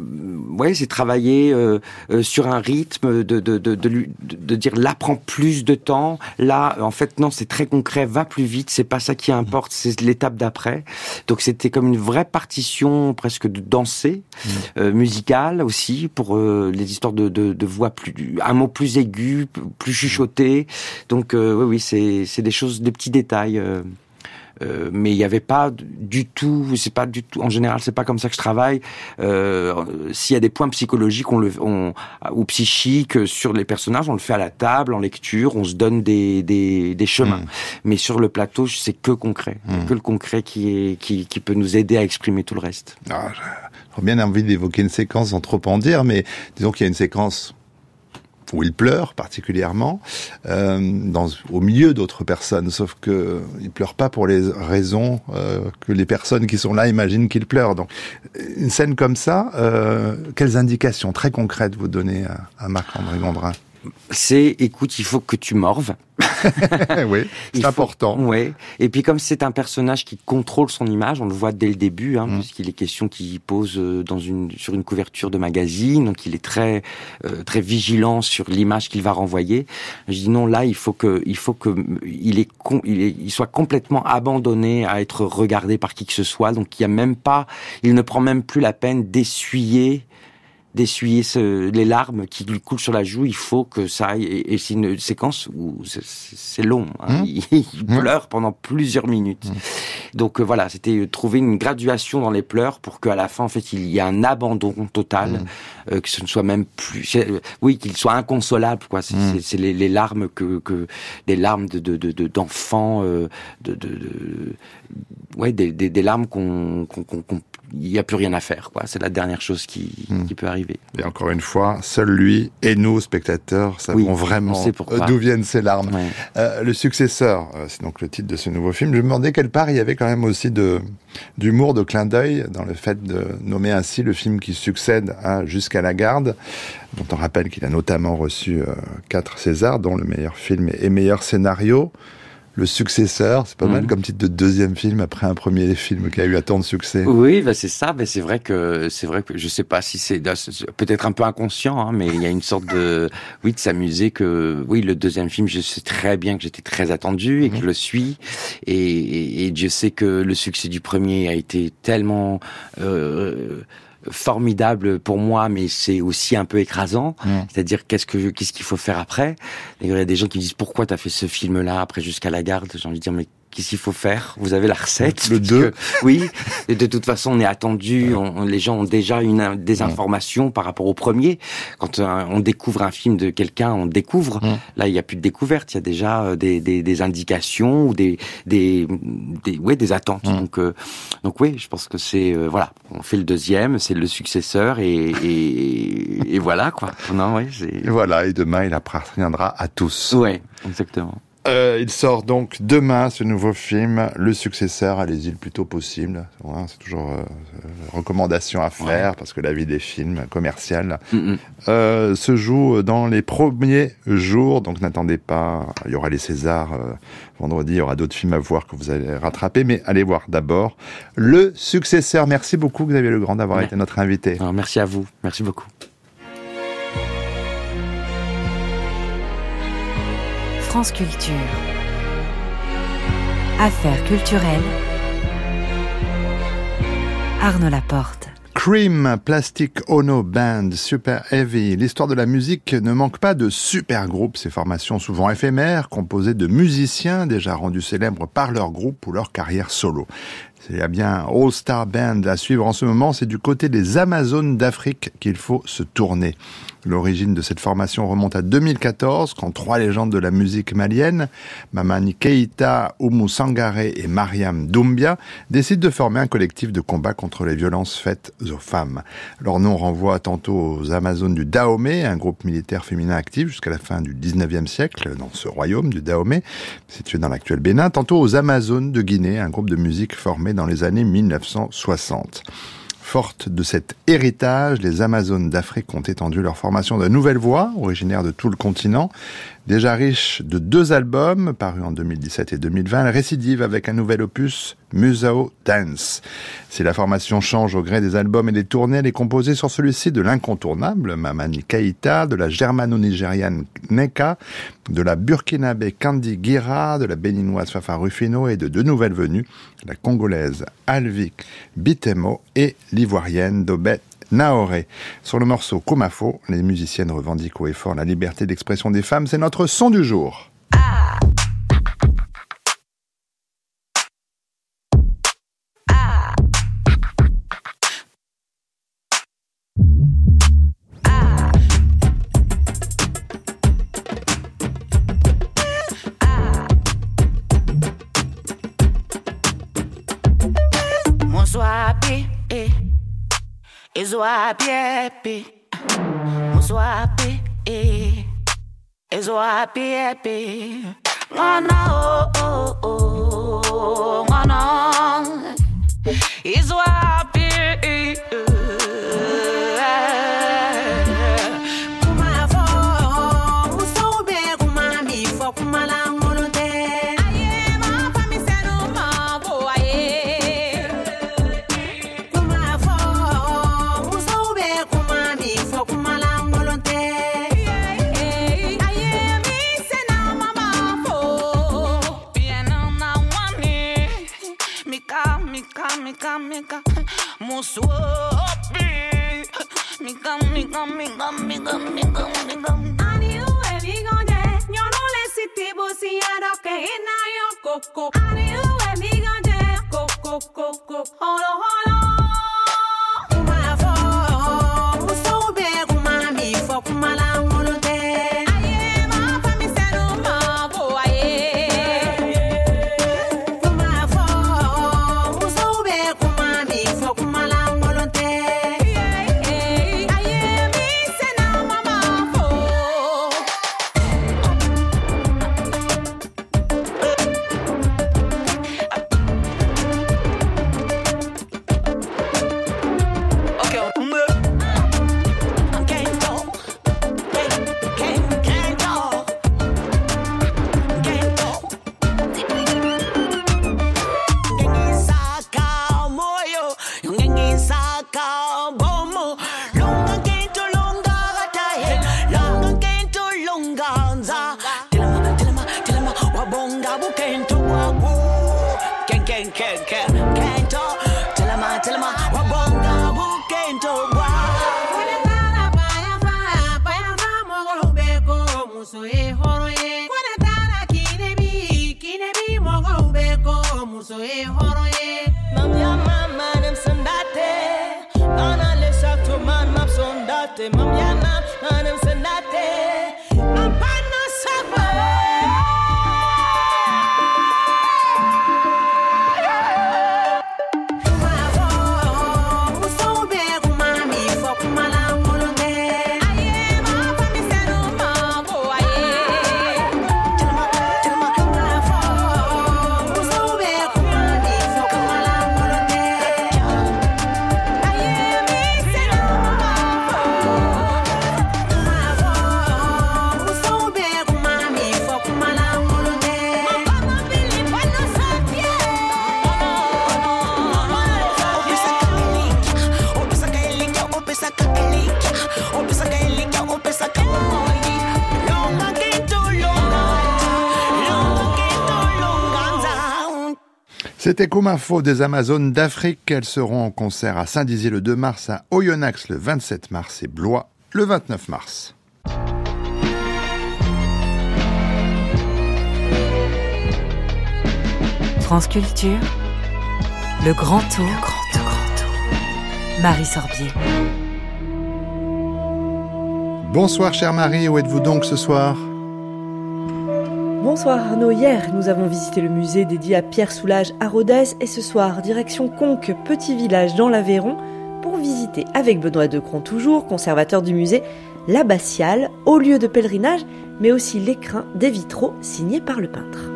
ouais, c'est travaillé euh, euh, sur un rythme de de de de, de dire là prend plus de temps, là en fait non c'est très concret, va plus vite, c'est pas ça qui importe, c'est l'étape d'après. Donc c'était comme une vraie partition presque de danser mmh. euh, musicale aussi pour les histoires de, de, de voix plus un mot plus aigu, plus chuchoté. Donc oui oui c'est c'est des choses, des petits détails. Euh, mais il n'y avait pas du tout, c'est pas du tout, en général, c'est pas comme ça que je travaille. Euh, S'il y a des points psychologiques on le, on, ou psychiques sur les personnages, on le fait à la table, en lecture, on se donne des, des, des chemins. Mm. Mais sur le plateau, c'est que concret, mm. que le concret qui, est, qui, qui peut nous aider à exprimer tout le reste. Ah, J'ai bien envie d'évoquer une séquence sans trop en dire, mais disons qu'il y a une séquence où il pleure particulièrement, euh, au milieu d'autres personnes, sauf que il pleure pas pour les raisons euh, que les personnes qui sont là imaginent qu'il pleure. Donc, une scène comme ça, euh, quelles indications très concrètes vous donnez à, à Marc-André Gondrin c'est écoute, il faut que tu morves. oui, c'est important. Oui. Et puis comme c'est un personnage qui contrôle son image, on le voit dès le début, hein, mm. puisqu'il est question qu'il pose euh, dans une sur une couverture de magazine, donc il est très euh, très vigilant sur l'image qu'il va renvoyer. Je dis non, là il faut que il faut que il est, il, est il soit complètement abandonné à être regardé par qui que ce soit. Donc il y a même pas, il ne prend même plus la peine d'essuyer d'essuyer les larmes qui lui coulent sur la joue, il faut que ça aille. Et, c'est une séquence où c'est long. Hein. Mmh. Il, mmh. pleure pendant plusieurs minutes. Mmh. Donc euh, voilà, c'était euh, trouver une graduation dans les pleurs pour qu'à la fin, en fait, il y ait un abandon total, euh, que ce ne soit même plus, oui, qu'il soit inconsolable. Quoi, c'est les, les, larmes que, que des larmes de d'enfants, de, de, de, ouais, des, des, des larmes qu'on, il n'y a plus rien à faire. Quoi. C'est la dernière chose qui, qui peut arriver. Et encore une fois, seul lui et nous, spectateurs, savons vraiment d'où viennent ces larmes. Euh, le successeur, euh, c'est donc le titre de ce nouveau film. Je me demandais quelle part il y avait quand même aussi de d'humour, de clin d'œil dans le fait de nommer ainsi le film qui succède à Jusqu'à la garde, dont on rappelle qu'il a notamment reçu euh, quatre Césars, dont le meilleur film et meilleur scénario le successeur, c'est pas mal mhm. comme titre de deuxième film après un premier film qui a eu tant de succès. Oui, bah c'est ça. Mais c'est vrai que c'est vrai que je sais pas si c'est peut-être un peu inconscient, hein, mais il y a une sorte de oui de s'amuser que oui le deuxième film, je sais très bien que j'étais très attendu et que mhm. je le suis et, et, je sais que le succès du premier a été tellement euh, formidable pour moi, mais c'est aussi un peu écrasant. C'est-à-dire qu'est-ce que qu'est-ce qu'il faut faire après? Il y a des gens qui disent pourquoi t'as fait ce film-là après jusqu'à la garde? J'ai envie de dire mais qu'est-ce qu'il faut faire? Vous avez la recette Le 2 Oui, et de toute façon, on est attendu, les gens ont déjà une, des informations par rapport au premier. Quand euh, on découvre un film de quelqu'un, on découvre. Là, il n'y a plus de découverte, il y a déjà euh, des, des, des indications ou des, des, des, ouais, des attentes. Donc, euh, donc oui, je pense que c'est... voilà, on fait le deuxième, c'est le successeur et, et, et voilà, quoi. Non, ouais, voilà, et demain, il appartiendra à tous. Oui, exactement. Euh, il sort donc demain ce nouveau film, Le successeur, allez-y le plus tôt possible. c'est toujours euh, recommandation à faire parce que la vie des films commerciaux euh, se joue dans les premiers jours. Donc n'attendez pas, il y aura les Césars euh, vendredi, il y aura d'autres films à voir que vous allez rattraper, mais allez voir d'abord Le successeur. Merci beaucoup Xavier Legrand d'avoir été notre invité. merci à vous, merci beaucoup. France Culture. Affaires culturelles. Arnaud Laporte. Cream, Plastic Ono Band, Super Heavy. L'histoire de la musique ne manque pas de super groupes, ces formations souvent éphémères, composées de musiciens déjà rendus célèbres par leur groupe ou leur carrière solo. Il y a bien All Star Band à suivre en ce moment, c'est du côté des Amazones d'Afrique qu'il faut se tourner. L'origine de cette formation remonte à 2014, quand trois légendes de la musique malienne, Mamani Keita, Oumou Sangaré et Mariam Doumbia, décident de former un collectif de combat contre les violences faites aux femmes. Leur nom renvoie tantôt aux Amazones du Dahomey, un groupe militaire féminin actif jusqu'à la fin du 19e siècle dans ce royaume du Dahomey, situé dans l'actuel Bénin, tantôt aux Amazones de Guinée, un groupe de musique formé dans les années 1960. Fortes de cet héritage, les Amazones d'Afrique ont étendu leur formation de nouvelles voix, originaires de tout le continent, Déjà riche de deux albums, parus en 2017 et 2020, elle récidive avec un nouvel opus, Museo Dance. Si la formation change au gré des albums et des tournées, elle est composée sur celui-ci de l'incontournable Mamani Keita, de la germano-nigériane Neka, de la burkinabé Kandi Gira, de la béninoise Fafa Rufino et de deux nouvelles venues, la congolaise Alvik Bitemo et l'ivoirienne Dobet Naoré. Sur le morceau Komafo, les musiciennes revendiquent haut et fort la liberté d'expression des femmes. C'est notre son du jour. happy, Zwapi, epi. Zwapi, e. happy. epi. Ngwana, oh, oh, oh. Ngwana. Zwapi, e. so it won't. C'était Info des Amazones d'Afrique. Elles seront en concert à Saint-Dizier le 2 mars, à Oyonnax le 27 mars et Blois le 29 mars. France Culture, le grand tour, le grand tour, grand tour. Marie Sorbier. Bonsoir chère Marie, où êtes-vous donc ce soir? Bonsoir Arnaud, hier nous avons visité le musée dédié à Pierre Soulages à Rodez et ce soir direction Conques, petit village dans l'Aveyron, pour visiter avec Benoît Decron toujours, conservateur du musée, l'abbatiale, au lieu de pèlerinage, mais aussi l'écrin des vitraux signés par le peintre.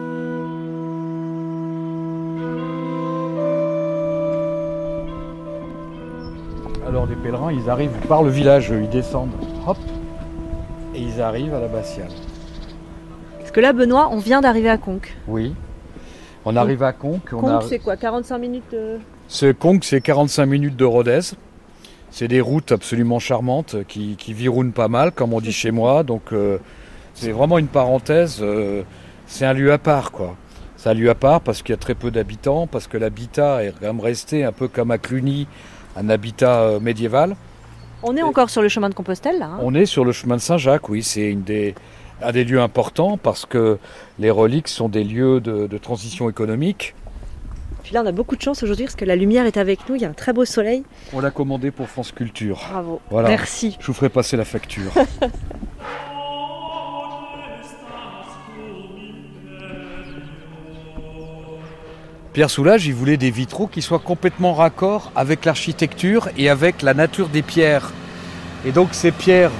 Alors les pèlerins, ils arrivent par le village, ils descendent, hop, et ils arrivent à l'abbatiale. Parce que là Benoît, on vient d'arriver à Conques. Oui. On arrive à Conques. on Conques a- c'est quoi 45 minutes de... Ce Conques, c'est 45 minutes de Rodez. C'est des routes absolument charmantes qui, qui virounent pas mal, comme on dit chez moi. Donc euh, c'est vraiment une parenthèse. euh, c'est un lieu à part, quoi. C'est un lieu à part parce qu'il y a très peu d'habitants, parce que l'habitat est quand même resté un peu comme à Cluny, un habitat euh, médiéval. On est encore sur le chemin de Compostelle là. hein On est sur le chemin de Saint-Jacques, oui, c'est une des, un des lieux importants parce que les reliques sont des lieux de, de transition économique. Puis là on a beaucoup de chance aujourd'hui parce que la lumière est avec nous, il y a un très beau soleil. On l'a commandé pour France Culture. Bravo. Voilà. Merci. Je vous ferai passer la facture. Pierre Soulages, il voulait des vitraux qui soient complètement raccord avec l'architecture et avec la nature des pierres. Et donc ces pierres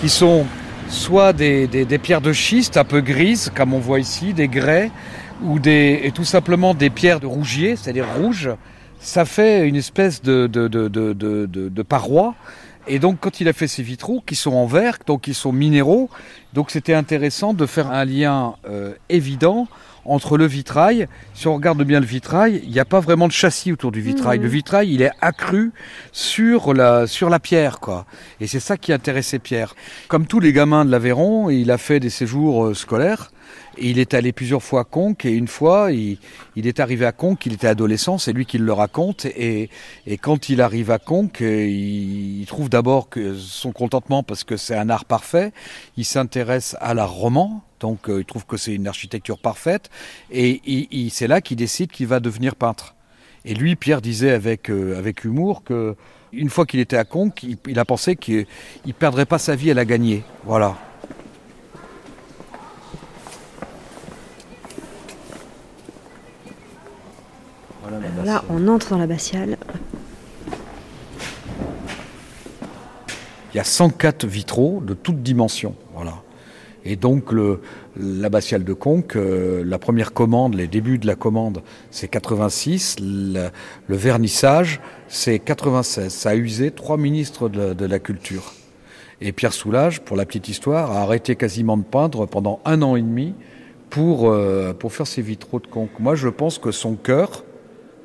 qui sont soit des, des- des pierres de schiste un peu grises, comme on voit ici, des grès, ou des, et tout simplement des pierres de rougier, c'est-à-dire rouges, ça fait une espèce de, de, de, de, de, paroi. Et donc, quand il a fait ces vitraux, qui sont en verre, donc qui sont minéraux, donc c'était intéressant de faire un lien euh, évident entre le vitrail. Si on regarde bien le vitrail, il n'y a pas vraiment de châssis autour du vitrail. Mhm. Le vitrail, il est accru sur la, sur la pierre, quoi. Et c'est ça qui intéressait Pierre. Comme tous les gamins de l'Aveyron, il a fait des séjours euh, scolaires. Il est allé plusieurs fois à Conques et une fois, il, est arrivé à Conques, il était adolescent, c'est lui qui le raconte. Et, quand il arrive à Conques, euh, il, trouve d'abord son contentement parce que c'est un art parfait. Il s'intéresse à l'art roman, donc euh, il trouve que c'est une architecture parfaite. Et c'est là qu'il décide qu'il va devenir peintre. Et lui, Pierre disait avec, euh, avec humour que une fois qu'il était à Conques, il, il a pensé qu'il ne perdrait pas sa vie à la gagner. Voilà. Là on entre dans l'abbatiale. Il y a 104 vitraux de toutes dimensions. Voilà. Et donc le- l'abbatiale de Conques, euh, la première commande, les débuts de la commande, c'est 86. Le, vernissage, c'est 96. Ça a usé trois ministres de la, culture. Et Pierre Soulages, pour la petite histoire, a arrêté quasiment de peindre pendant un an et demi pour, euh, pour faire ses vitraux de Conques. Moi, je pense que son cœur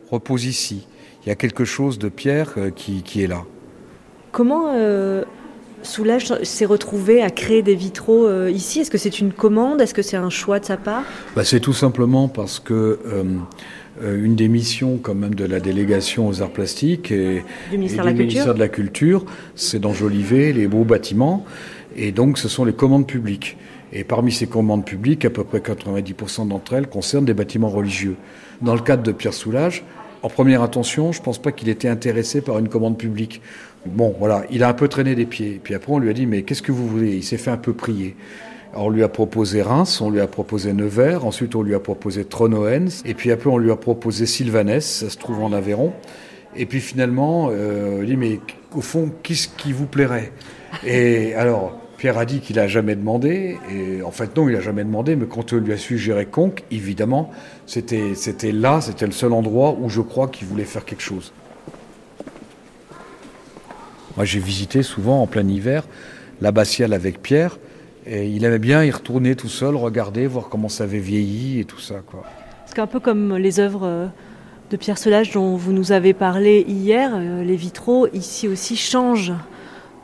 repose ici. Il y a quelque chose de Pierre euh, qui, qui est là. Comment euh, Soulage s'est retrouvé à créer des vitraux euh, ici? Est-ce que c'est une commande? Est-ce que c'est un choix de sa part? Bah, c'est tout simplement parce que euh, une des missions quand même de la délégation aux arts plastiques et, Du ministère et de la du ministère de la Culture, c'est d'enjoliver les beaux bâtiments et donc ce sont les commandes publiques. Et parmi ces commandes publiques, à peu près 90% d'entre elles concernent des bâtiments religieux. Dans le cadre de Pierre Soulages, en première intention, je ne pense pas qu'il était intéressé par une commande publique. Bon, voilà, il a un peu traîné des pieds. Puis après, on lui a dit, mais qu'est-ce que vous voulez? Il s'est fait un peu prier. On lui a proposé Reims, on lui a proposé Nevers, ensuite on lui a proposé Tronoens, et puis après on lui a proposé Sylvanès, ça se trouve en Aveyron. Et puis finalement, euh, il dit, mais au fond, qu'est-ce qui vous plairait? Et alors, Pierre a dit qu'il n'a jamais demandé, et en fait non, il n'a jamais demandé, mais quand on lui a suggéré Conques, évidemment, c'était là, c'était le seul endroit où je crois qu'il voulait faire quelque chose. Moi j'ai visité souvent en plein hiver l'abbatiale avec Pierre, et il aimait bien y retourner tout seul, regarder, voir comment ça avait vieilli et tout ça. C'est qu'un peu comme les œuvres euh, de Pierre Solage dont vous nous avez parlé hier, euh, les vitraux ici aussi changent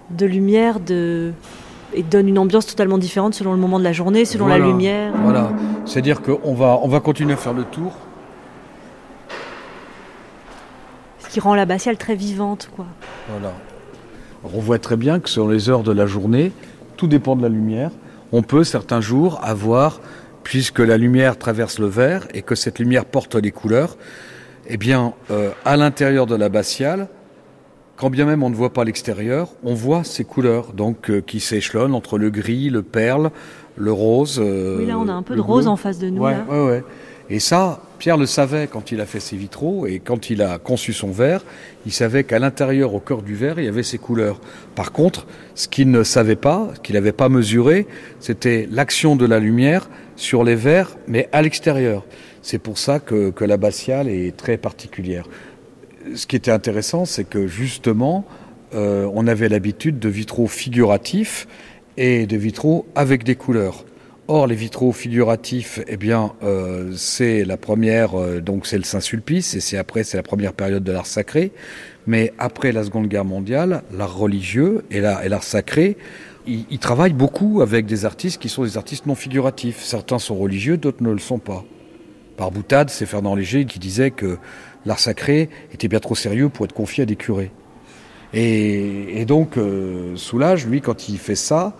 de lumière, de et donne une ambiance totalement différente selon le moment de la journée, selon Voilà. la lumière. Voilà, c'est-à-dire qu'on va, on va continuer à faire le tour. Ce qui rend l'abbatiale très vivante, quoi. Voilà. Alors, on voit très bien que selon les heures de la journée, tout dépend de la lumière. On peut certains jours avoir, puisque la lumière traverse le verre et que cette lumière porte les couleurs, eh bien, euh, à l'intérieur de l'abbatiale, quand bien même on ne voit pas l'extérieur, on voit ces couleurs, donc euh, qui s'échelonnent entre le gris, le perle, le rose. euh, Oui, là, on a un peu de rose en face de nous, Ouais, là. ouais, ouais. Et ça, Pierre le savait quand il a fait ses vitraux et quand il a conçu son verre, il savait qu'à l'intérieur, au cœur du verre, il y avait ces couleurs. Par contre, ce qu'il ne savait pas, ce qu'il n'avait pas mesuré, c'était l'action de la lumière sur les verres, mais à l'extérieur. C'est pour ça que, que l'abbatiale est très particulière. Ce qui était intéressant, c'est que justement, euh, on avait l'habitude de vitraux figuratifs et de vitraux avec des couleurs. Or, les vitraux figuratifs, eh bien, euh, c'est la première, euh, donc c'est le Saint-Sulpice, et c'est après, c'est la première période de l'art sacré. Mais après la Seconde Guerre mondiale, l'art religieux et l'art, sacré, ils travaillent beaucoup avec des artistes qui sont des artistes non figuratifs. Certains sont religieux, d'autres ne le sont pas. Par boutade, c'est Fernand Léger qui disait que l'art sacré était bien trop sérieux pour être confié à des curés. Et, donc, euh, Soulage, lui, quand il fait ça,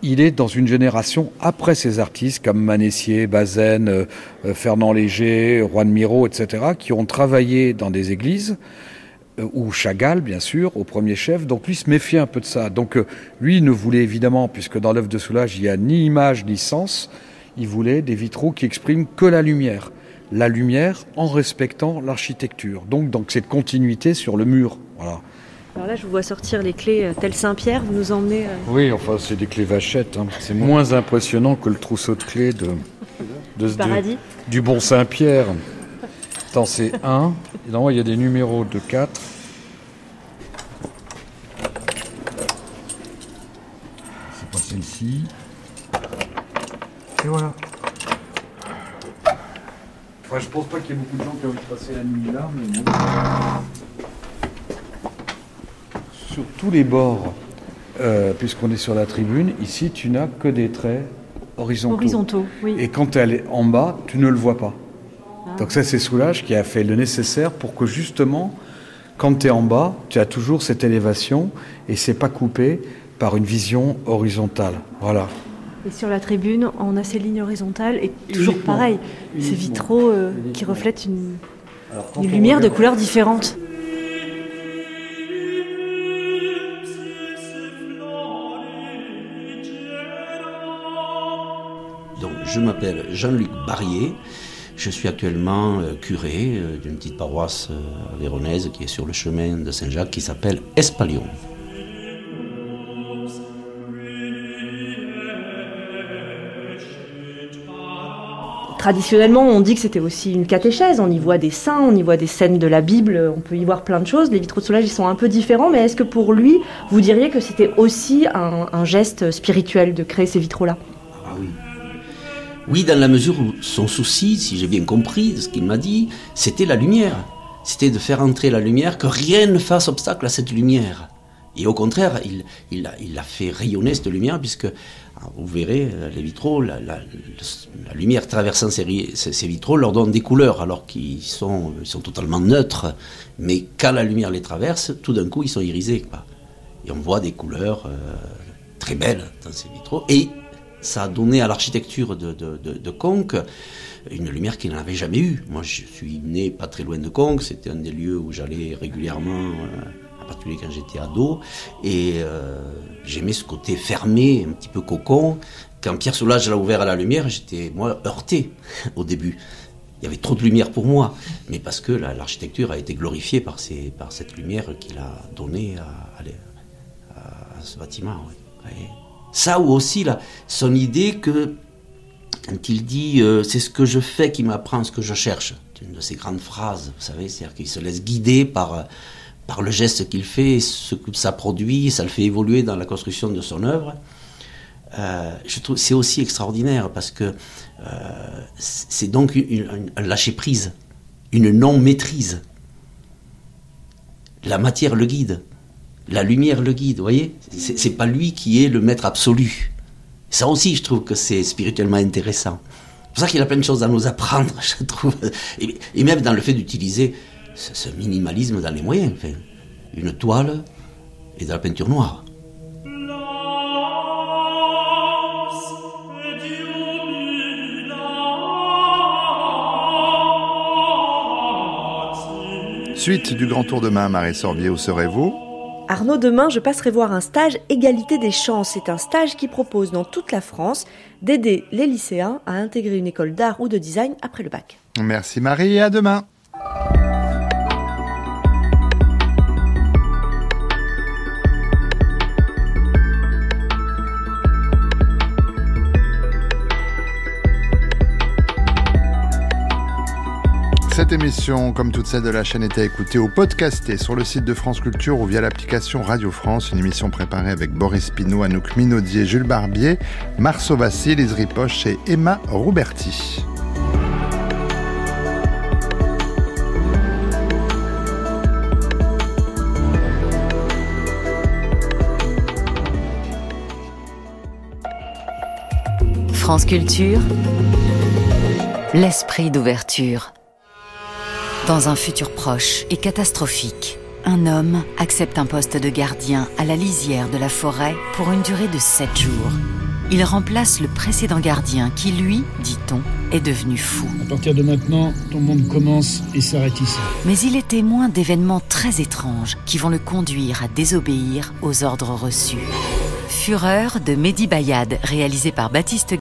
il est dans une génération après ces artistes comme Manessier, Bazaine, euh, euh, Fernand Léger, Juan Miro, etc., qui ont travaillé dans des églises, ou Chagall, bien sûr, au premier chef. Donc lui se méfiait un peu de ça. Donc lui ne voulait évidemment, puisque dans l'œuvre de Soulage, il n'y a ni image ni sens, il voulait des vitraux qui expriment que la lumière. La lumière en respectant l'architecture. Donc, donc cette continuité sur le mur. Voilà. Alors là, je vous vois sortir les clés euh, tel Saint-Pierre, vous nous emmenez. euh, Oui, enfin, c'est des clés vachettes. hein. C'est moins impressionnant que le trousseau de clés de, paradis. du bon Saint-Pierre. Attends, c'est 1. Non, il y a des numéros de 4. C'est pas celle-ci. Et voilà. Enfin, je pense pas qu'il y ait beaucoup de gens qui ont envie de passer la nuit là, mais bon. Sur tous les bords, euh, puisqu'on est sur la tribune, ici tu n'as que des traits horizontaux. Horizontaux, oui. Et quand elle est en bas, tu ne le vois pas. Donc ça, c'est Soulage qui a fait le nécessaire pour que justement, quand tu es en bas, tu as toujours cette élévation et c'est pas coupé par une vision horizontale. Voilà. Et sur la tribune, on a ces lignes horizontales et toujours Uniquement. pareil, ces vitraux euh, qui reflètent une, Alors, lumière de couleurs différentes. Donc, je m'appelle Jean-Luc Barrier. Je suis actuellement euh, curé euh, d'une petite paroisse véronaise qui est sur le chemin de Saint-Jacques qui s'appelle Espalion. Traditionnellement, on dit que c'était aussi une catéchèse. On y voit des saints, on y voit des scènes de la Bible, on peut y voir plein de choses. Les vitraux de Soulage, ils sont un peu différents, mais est-ce que pour lui, vous diriez que c'était aussi un, geste spirituel de créer ces vitraux-là? Ah oui. Oui, dans la mesure où son souci, si j'ai bien compris ce qu'il m'a dit, c'était la lumière. C'était de faire entrer la lumière, que rien ne fasse obstacle à cette lumière. Et au contraire, il, il, a, il a fait rayonner cette lumière, puisque vous verrez, euh, les vitraux, la, lumière traversant ces, vitraux leur donne des couleurs, alors qu'ils sont, totalement neutres. Mais quand la lumière les traverse, tout d'un coup, ils sont irisés. Et on voit des couleurs euh, très belles dans ces vitraux. Et ça a donné à l'architecture de, de, Conques une lumière qu'il n'avait jamais eue. Moi, je suis né pas très loin de Conques, c'était un des lieux où j'allais régulièrement, euh, particulier quand j'étais ado, et euh, j'aimais ce côté fermé, un petit peu cocon. Quand Pierre Soulages l'a ouvert à la lumière, j'étais, moi, heurté au début. Il y avait trop de lumière pour moi, mais parce que la- l'architecture a été glorifiée par, ces, par cette lumière qu'il a donnée à, à ce bâtiment. Ça ou aussi là, son idée que quand il dit euh, c'est ce que je fais qui m'apprend ce que je cherche, c'est une de ces grandes phrases, vous savez, c'est-à-dire qu'il se laisse guider par, euh, par le geste qu'il fait, ce que ça produit, ça le fait évoluer dans la construction de son œuvre. Euh, je trouve c'est aussi extraordinaire parce que euh, c'est donc un lâcher prise, une non maîtrise. La matière le guide, la lumière le guide, vous voyez? C'est pas lui qui est le maître absolu. Ça aussi, je trouve que c'est spirituellement intéressant. C'est pour ça qu'il a plein de choses à nous apprendre, je trouve. Et même dans le fait d'utiliser ce, ce minimalisme dans les moyens. Enfin, une toile et de la peinture noire. Suite du Grand Tour demain, Marie Sorbier, où serez-vous? Arnaud, demain, je passerai voir un stage Égalité des chances. C'est un stage qui propose dans toute la France d'aider les lycéens à intégrer une école d'art ou de design après le bac. Merci Marie et à demain. Cette émission, comme toutes celles de la chaîne, est à écouter ou podcastée sur le site de France Culture ou via l'application Radio France. Une émission préparée avec Boris Pinault, Anouk Minaudier, Jules Barbier, Marceau Vassi, Lise Ripoche et Emma Rouberti. France Culture, l'esprit d'ouverture. Dans un futur proche et catastrophique, un homme accepte un poste de gardien à la lisière de la forêt pour une durée de 7 jours. Il remplace le précédent gardien qui, lui, dit-on, est devenu fou. À partir de maintenant, ton monde commence et s'arrête ici. Mais il est témoin d'événements très étranges qui vont le conduire à désobéir aux ordres reçus. Fureur de Mehdi Bayad, réalisé par Baptiste